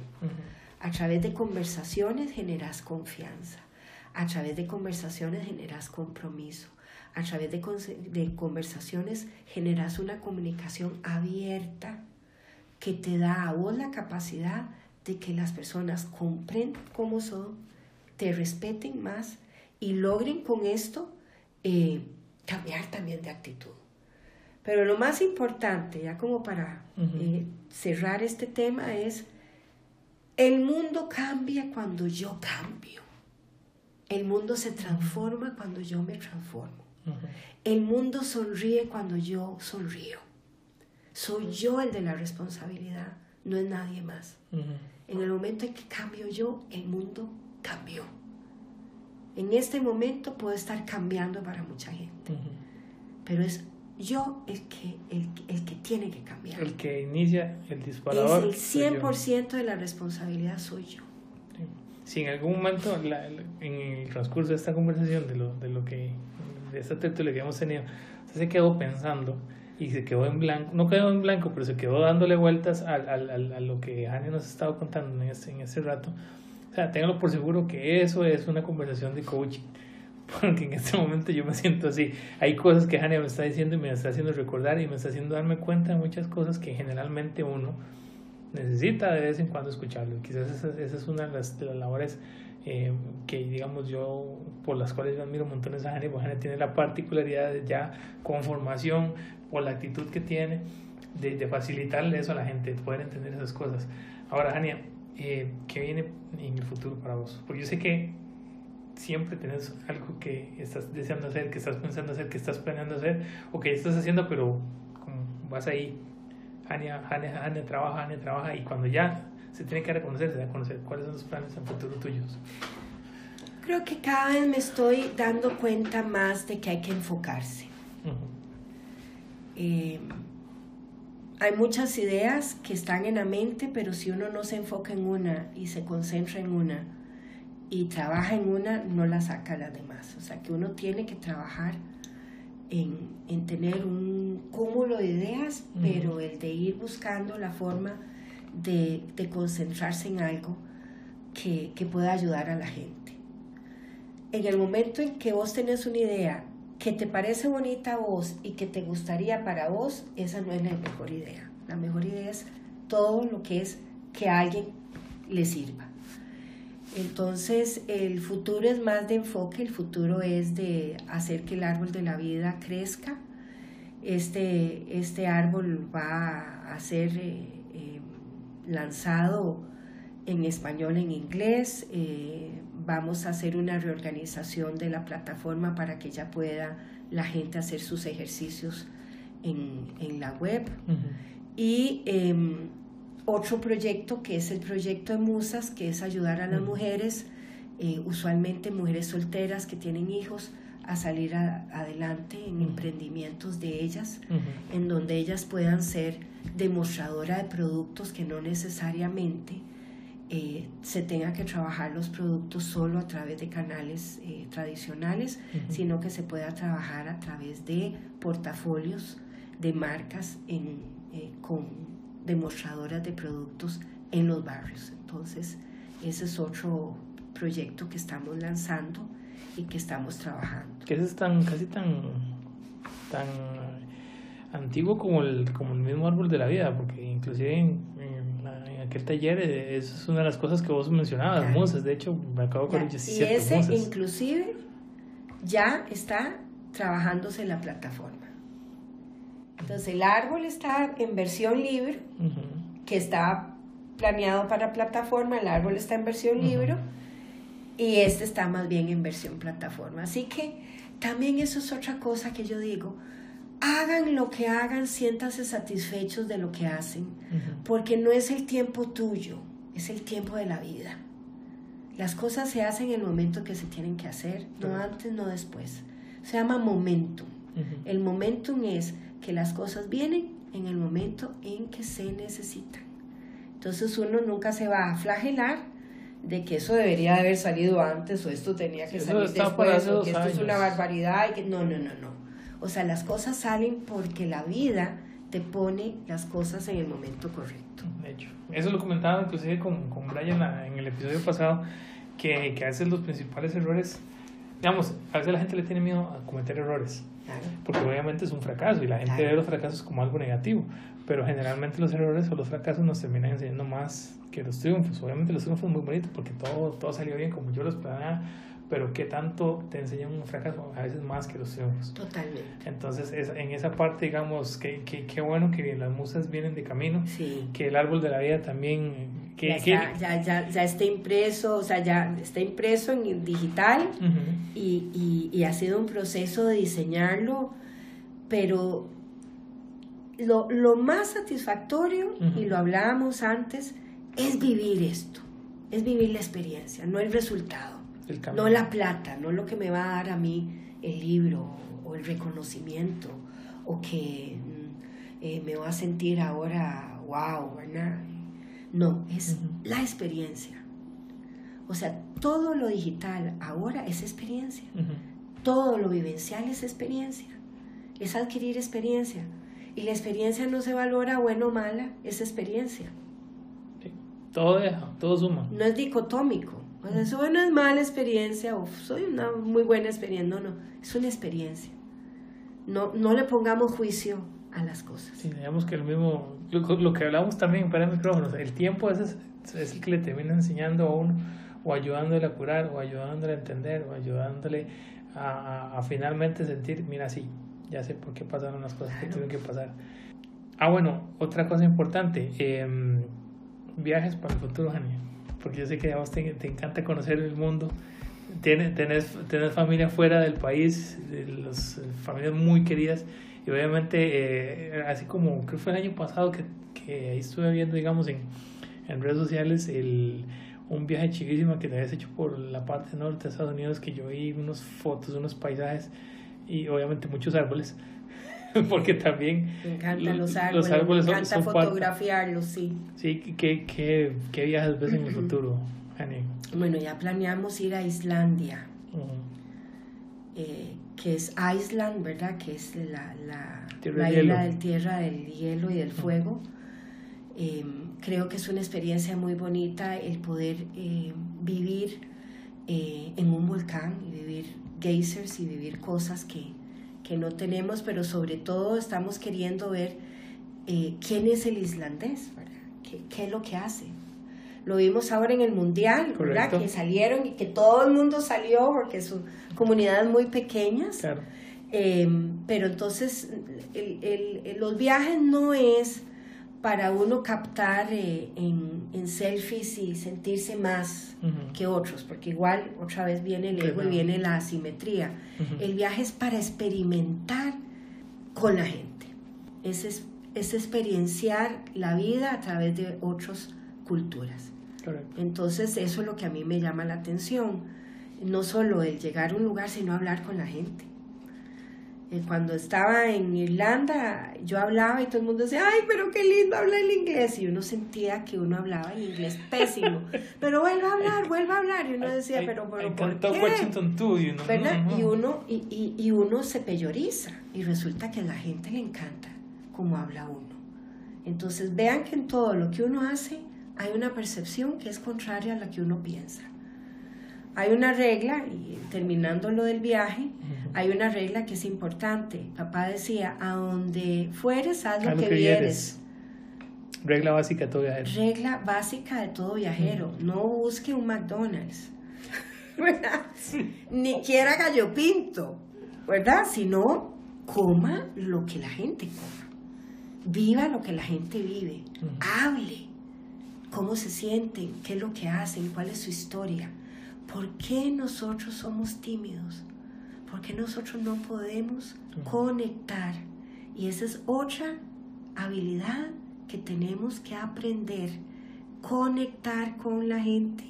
A través de conversaciones generas confianza. A través de conversaciones generas compromiso. A través de, conversaciones generas una comunicación abierta que te da a vos la capacidad de que las personas comprendan cómo son, te respeten más y logren con esto eh, cambiar también de actitud. Pero lo más importante, ya como para eh, cerrar este tema, es el mundo cambia cuando yo cambio. El mundo se transforma cuando yo me transformo. Ujú. El mundo sonríe cuando yo sonrío. Soy yo el de la responsabilidad, no es nadie más. Ujú. En el momento en que cambio yo, el mundo cambió. En este momento puedo estar cambiando para mucha gente, Ujú. pero es yo el que, el, el que tiene que cambiar. El que inicia el disparador. es el yo. 100% de la responsabilidad soy yo. Sí. si en algún momento en el transcurso de esta conversación, de lo, de lo que, de esta tertulia que hemos tenido, usted se quedó pensando y se quedó en blanco, no quedó en blanco, pero se quedó dándole vueltas a, a, a, lo que Jania nos ha estado contando en este, en este rato, o sea, téngalo por seguro que eso es una conversación de coaching, [LAUGHS] porque en este momento yo me siento así. Hay cosas que Jania me está diciendo y me está haciendo recordar y me está haciendo darme cuenta de muchas cosas que generalmente uno necesita de vez en cuando escucharlo. Quizás esa, es una de las, de las labores eh, que, digamos, yo, por las cuales yo admiro montones a Jania, porque Jania tiene la particularidad de ya con formación, por la actitud que tiene, de, de facilitarle eso a la gente, de poder entender esas cosas. Ahora, Jania, eh, ¿qué viene en el futuro para vos? Porque yo sé que siempre tenés algo que estás deseando hacer, que estás pensando hacer, que estás planeando hacer, o que estás haciendo, pero vas ahí, Ania, Ania, Ania trabaja, Ania trabaja, y cuando ya se tiene que reconocer, se da a conocer cuáles son los planes en futuro tuyos. Creo que cada vez me estoy dando cuenta más de que hay que enfocarse. eh, hay muchas ideas que están en la mente, pero si uno no se enfoca en una y se concentra en una y trabaja en una, no la saca a las demás. O sea que uno tiene que trabajar en, en tener un cúmulo de ideas, pero el de ir buscando la forma de, concentrarse en algo que, que pueda ayudar a la gente. En el momento en que vos tenés una idea que te parece bonita a vos y que te gustaría para vos, esa no es la mejor idea. La mejor idea es todo lo que es que a alguien le sirva. Entonces, el futuro es más de enfoque, el futuro es de hacer que el árbol de la vida crezca. Este, este árbol va a ser eh, lanzado en español, en inglés. Eh, vamos a hacer una reorganización de la plataforma para que ya pueda la gente hacer sus ejercicios en, en la web. Uh -huh. Y eh, otro proyecto que es el proyecto de Musas, que es ayudar a las mujeres, eh, usualmente mujeres solteras que tienen hijos, a salir a- adelante en emprendimientos de ellas, Uh -huh. en donde ellas puedan ser demostradora de productos que no necesariamente eh, se tenga que trabajar los productos solo a través de canales eh, tradicionales, sino que se pueda trabajar a través de portafolios de marcas en, eh, con demostradoras de productos en los barrios. Entonces, ese es otro proyecto que estamos lanzando y que estamos trabajando. Que ese es tan, casi tan, tan antiguo como el, como el mismo árbol de la vida, porque inclusive en, en, en aquel taller eh, eso es una de las cosas que vos mencionabas, Claro. musas, de hecho me acabo acordar, sí, y ese musas. inclusive ya está trabajándose en la plataforma. Entonces el árbol está en versión libre, Ujú. que está planeado para plataforma, el árbol está en versión Ujú. libro y este está más bien en versión plataforma. Así que también eso es otra cosa que yo digo, hagan lo que hagan, siéntanse satisfechos de lo que hacen, porque no es el tiempo tuyo, es el tiempo de la vida. Las cosas se hacen en el momento que se tienen que hacer, no antes, no después. Se llama momentum. El momentum es que las cosas vienen en el momento en que se necesitan. Entonces uno nunca se va a flagelar de que eso debería de haber salido antes o esto tenía que Eso salir después o que esto es años. una barbaridad y que no, no, no, no. O sea, las cosas salen porque la vida te pone las cosas en el momento correcto. De hecho, eso lo comentaba inclusive con, con Brian en el episodio pasado, que, que a veces los principales errores, digamos, a veces la gente le tiene miedo a cometer errores, porque obviamente es un fracaso y la gente Claro. ve los fracasos como algo negativo, pero generalmente los errores o los fracasos nos terminan enseñando más que los triunfos. Obviamente los triunfos son muy bonitos porque todo, todo salió bien como yo los planeaba, pero ¿qué tanto te enseñan un fracaso? A veces más que los triunfos. Totalmente. Entonces, es, en esa parte, digamos, que, que, qué bueno que las musas vienen de camino, Sí. que el árbol de la vida también, que, ya, que- está, ya, ya, ya está impreso, o sea, ya está impreso en digital Ujú. y, y, y ha sido un proceso de diseñarlo, pero lo, lo más satisfactorio, y lo hablábamos antes, es vivir esto, es vivir la experiencia, no el resultado, el no la plata, no lo que me va a dar a mí el libro o el reconocimiento o que mm, eh, me va a sentir ahora, wow, ¿verdad? No, es la experiencia. O sea, todo lo digital ahora es experiencia. Todo lo vivencial es experiencia. Es adquirir experiencia. Y la experiencia no se valora bueno o mala, es experiencia. Todo deja, todo suma. No es dicotómico. O sea, eso no es mala experiencia o soy una muy buena experiencia. No, no, es una experiencia. No, no le pongamos juicio a las cosas. Sí, digamos que el mismo, lo, que hablamos también para micrófonos, el tiempo es, es el que le termina enseñando a uno o ayudándole a curar o ayudándole a entender o ayudándole a, a, finalmente sentir, mira, sí, ya sé por qué pasaron las cosas que tienen que pasar. Ah, bueno, otra cosa importante, em, viajes para el futuro, Jani, porque yo sé que a vos te, te encanta conocer el mundo, tienes, tenés, tenés familia fuera del país, de las familias muy queridas, y obviamente, eh, así como creo que fue el año pasado que, que ahí estuve viendo, digamos, en, en redes sociales, el, un viaje chiquísimo que te habías hecho por la parte norte de Estados Unidos, que yo vi unas fotos, unos paisajes y obviamente muchos árboles. [LAUGHS] porque también me encantan los árboles, me encanta fotografiarlos, sí. Sí, ¿qué, qué, qué viajes ves en el futuro, Jani? Bueno, ya planeamos ir a Islandia, eh, que es Island, ¿verdad? Que es la, la, la isla del tierra del hielo y del fuego. Eh, creo que es una experiencia muy bonita el poder eh, vivir eh, en un volcán y vivir geysers y vivir cosas que, que no tenemos, pero sobre todo estamos queriendo ver quién es el islandés, ¿verdad? ¿Qué, ¿Qué, es lo que hace? Lo vimos ahora en el Mundial, ¿verdad? Que salieron y que todo el mundo salió porque son comunidades muy pequeñas. Claro. pero entonces el, el, los viajes no es para uno captar eh, en, en, selfies y sentirse más que otros, porque igual otra vez viene el ego y viene la asimetría. El viaje es para experimentar con la gente, es, es, experienciar la vida a través de otras culturas. Entonces eso es lo que a mí me llama la atención, no solo el llegar a un lugar, sino hablar con la gente. Eh, cuando estaba en Irlanda, yo hablaba y todo el mundo decía, ay, pero qué lindo habla el inglés. Y uno sentía que uno hablaba en inglés pésimo. [LAUGHS] pero vuelva a hablar, vuelva a hablar. Y uno decía, pero, pero ¿por qué? Washington too, you know? ¿verdad? Y, uno, y, y, y uno se peyoriza. Y resulta que a la gente le encanta cómo habla uno. Entonces vean que en todo lo que uno hace hay una percepción que es contraria a la que uno piensa. Hay una regla, y terminando lo del viaje, hay una regla que es importante. Papá decía, a donde fueres, haz lo, que, vieres. Regla básica de todo viajero. Regla básica de todo viajero. No busque un McDonald's. [LAUGHS] Ni quiera gallo pinto, ¿verdad? Sino coma lo que la gente coma. Viva lo que la gente vive. Hable. ¿Cómo se sienten? ¿Qué es lo que hacen? ¿Cuál es su historia? ¿Por qué nosotros somos tímidos? ¿Por qué nosotros no podemos conectar? Y esa es otra habilidad que tenemos que aprender. Conectar con la gente.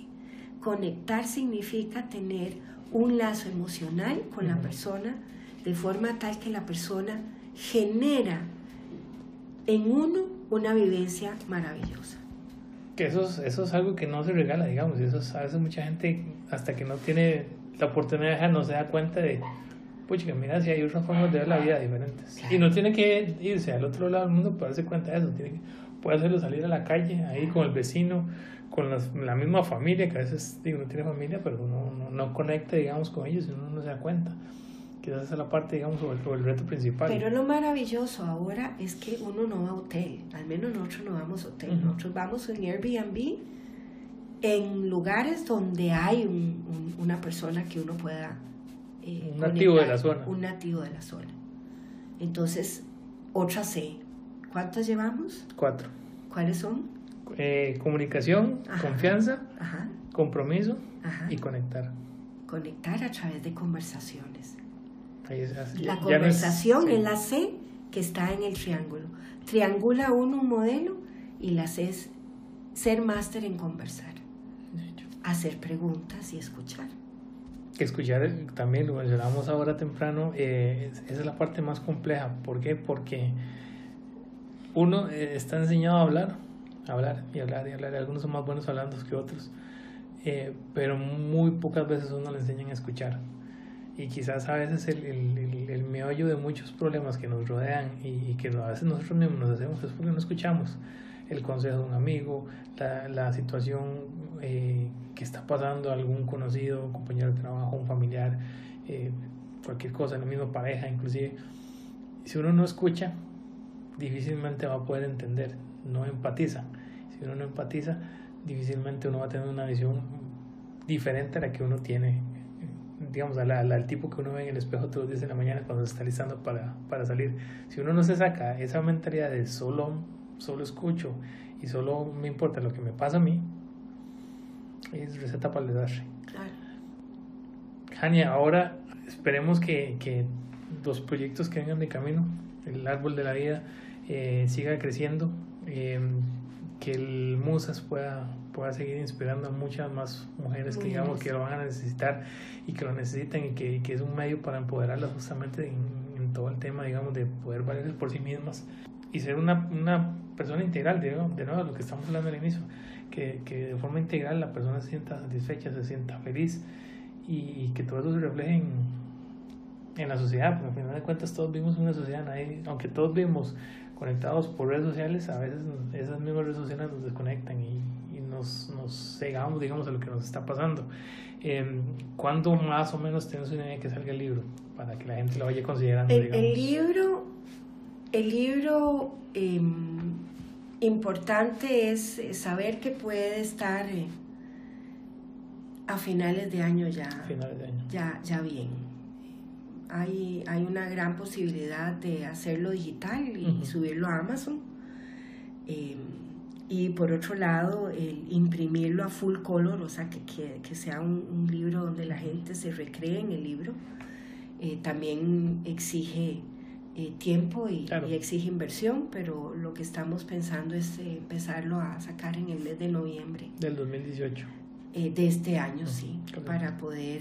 Conectar significa tener un lazo emocional con la persona de forma tal que la persona genera en uno una vivencia maravillosa que eso es, eso es algo que no se regala, digamos, y eso es, a veces mucha gente hasta que no tiene la oportunidad de viajar no se da cuenta de, pucha, mira, si hay otras formas de ver la vida diferentes. Y no tiene que irse al otro lado del mundo para darse cuenta de eso, tiene que, puede hacerlo salir a la calle, ahí con el vecino, con la misma familia, que a veces digo, no tiene familia, pero uno no, no conecta, digamos, con ellos y uno no se da cuenta quizás esa es la parte, digamos, o el, el, reto principal. Pero lo maravilloso ahora es que uno no va a hotel, al menos nosotros no vamos a hotel, nosotros vamos en Airbnb en lugares donde hay un, una persona que uno pueda... Eh, un nativo de la zona. Un nativo de la zona. Entonces, otra C. ¿Cuántas llevamos? Cuatro. ¿Cuáles son? Eh, comunicación, confianza, compromiso y conectar. Conectar a través de conversaciones. Es, la conversación es, la C que está en el triángulo. Triangula uno un modelo y la C es ser máster en conversar, hacer preguntas y escuchar. Escuchar también, lo mencionamos ahora temprano, eh, esa es la parte más compleja. ¿Por qué? Porque uno eh, está enseñado a hablar, hablar y hablar y hablar. Algunos son más buenos hablando que otros. eh, pero muy pocas veces uno le enseñan a escuchar. Y quizás a veces el, el, el, meollo de muchos problemas que nos rodean y, que a veces nosotros mismos nos hacemos es porque no escuchamos el consejo de un amigo, la, la situación eh, que está pasando algún conocido, compañero de trabajo, un familiar, eh, cualquier cosa, la misma pareja inclusive. Si uno no escucha, difícilmente va a poder entender, no empatiza. Si uno no empatiza, difícilmente uno va a tener una visión diferente a la que uno tiene, digamos, al tipo que uno ve en el espejo todos los días en la mañana cuando se está listando para, para salir. Si uno no se saca esa mentalidad de solo, solo escucho y solo me importa lo que me pasa a mí, es receta para el desastre. Jania, ahora esperemos que, que los proyectos que vengan de camino, el árbol de la vida, eh, siga creciendo, eh, que el Musas pueda, pueda seguir inspirando a muchas más mujeres que digamos que lo van a necesitar y que lo necesitan y que, que es un medio para empoderarlas justamente en, en, todo el tema, digamos, de poder valerse por sí mismas y ser una, una persona integral, de, de nuevo, lo que estamos hablando al inicio, que, que de forma integral la persona se sienta satisfecha, se sienta feliz y, que todo eso se refleje en, en la sociedad, porque al final de cuentas todos vivimos en una sociedad, nadie, aunque todos vivimos conectados por redes sociales, a veces esas mismas redes sociales nos desconectan y, y nos, nos cegamos, digamos, a lo que nos está pasando. Eh, ¿Cuándo más o menos tenemos una idea de que salga el libro? Para que la gente lo vaya considerando. El, el libro, el libro eh, importante es saber que puede estar eh, a finales de año ya, finales de año. ya, ya bien hay, hay una gran posibilidad de hacerlo digital y subirlo a Amazon. Em, y por otro lado, el imprimirlo a full color, o sea, que, que, que sea un, libro donde la gente se recree en el libro, eh, también exige eh, tiempo y, y, exige inversión, pero lo que estamos pensando es eh, empezarlo a sacar en el mes de noviembre. Del 2018. de este año, sí, para poder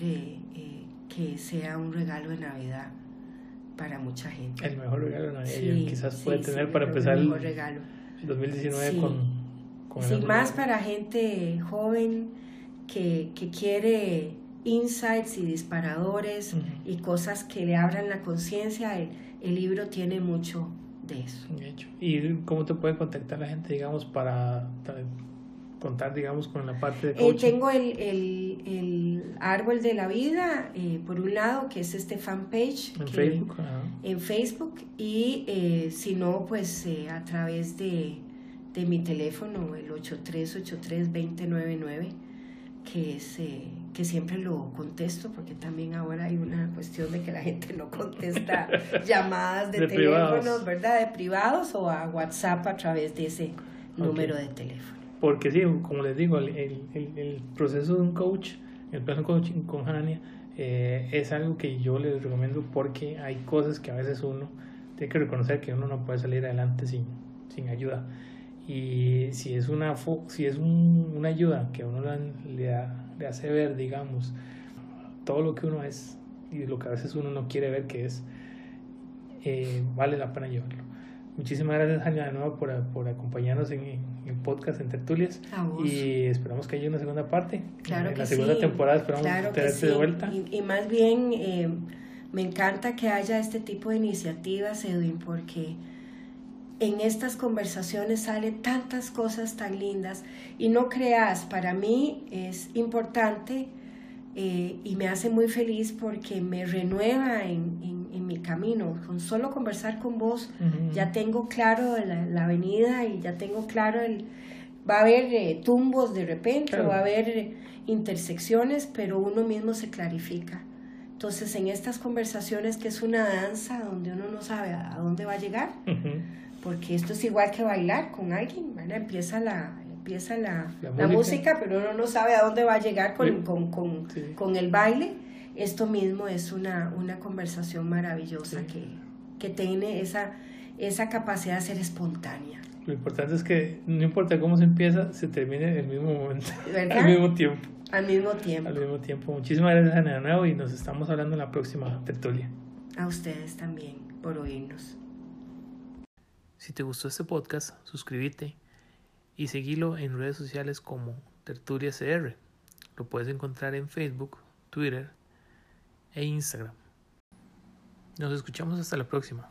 que sea un regalo de Navidad para mucha gente. El mejor regalo de Navidad quizás puede tener para empezar el, regalo. 2019 con, con el más para gente joven que, que quiere insights y disparadores y cosas que le abran la conciencia, el, el, libro tiene mucho de eso. ¿Y cómo te puede contactar la gente, digamos, para contar, digamos, con la parte de eh, tengo el, el, el, árbol de la vida, eh, por un lado, que es este fanpage. En Facebook. En Facebook. Y eh, si no, pues a través de, de mi teléfono, el 8383-2099, que es que siempre lo contesto, porque también ahora hay una cuestión de que la gente no contesta [LAUGHS] llamadas de, teléfonos, ¿verdad? De privados o a WhatsApp a través de ese número de teléfono. Porque sí, como les digo, el, el, el proceso de un coach, el plan coaching con Hania, eh, es algo que yo les recomiendo porque hay cosas que a veces uno tiene que reconocer que uno no puede salir adelante sin, sin ayuda. Y si es una, si es un, una ayuda que uno le, le hace ver, digamos, todo lo que uno es y lo que a veces uno no quiere ver que es, eh, vale la pena llevarlo. Muchísimas gracias, Jania, de nuevo por, por acompañarnos en, el podcast en Tertulias. Y esperamos que haya una segunda parte. Claro en la segunda temporada esperamos tenerte de vuelta. Y, más bien, eh, me encanta que haya este tipo de iniciativas, Edwin, porque en estas conversaciones salen tantas cosas tan lindas. Y no creas, para mí es importante eh, y me hace muy feliz porque me renueva en, en, mi camino. Con solo conversar con vos ya tengo claro la, la, avenida y ya tengo claro el... Va a haber eh, tumbos de repente, va a haber intersecciones, pero uno mismo se clarifica. Entonces, en estas conversaciones, que es una danza donde uno no sabe a dónde va a llegar, porque esto es igual que bailar con alguien, ¿verdad? Empieza la, empieza la, la, música. pero uno no sabe a dónde va a llegar con, con, con, con el baile. Esto mismo es una, una conversación maravillosa que, que tiene esa, esa capacidad de ser espontánea. Lo importante es que no importa cómo se empieza, se termine en el mismo momento, [LAUGHS] al mismo tiempo. Al mismo tiempo. Al mismo tiempo. Muchísimas gracias, Ana, de nuevo, y nos estamos hablando en la próxima tertulia. A ustedes también por oírnos. Si te gustó este podcast, suscríbete y seguilo en redes sociales como Tertulia CR. Lo puedes encontrar en Facebook, Twitter e Instagram. Nos escuchamos hasta la próxima.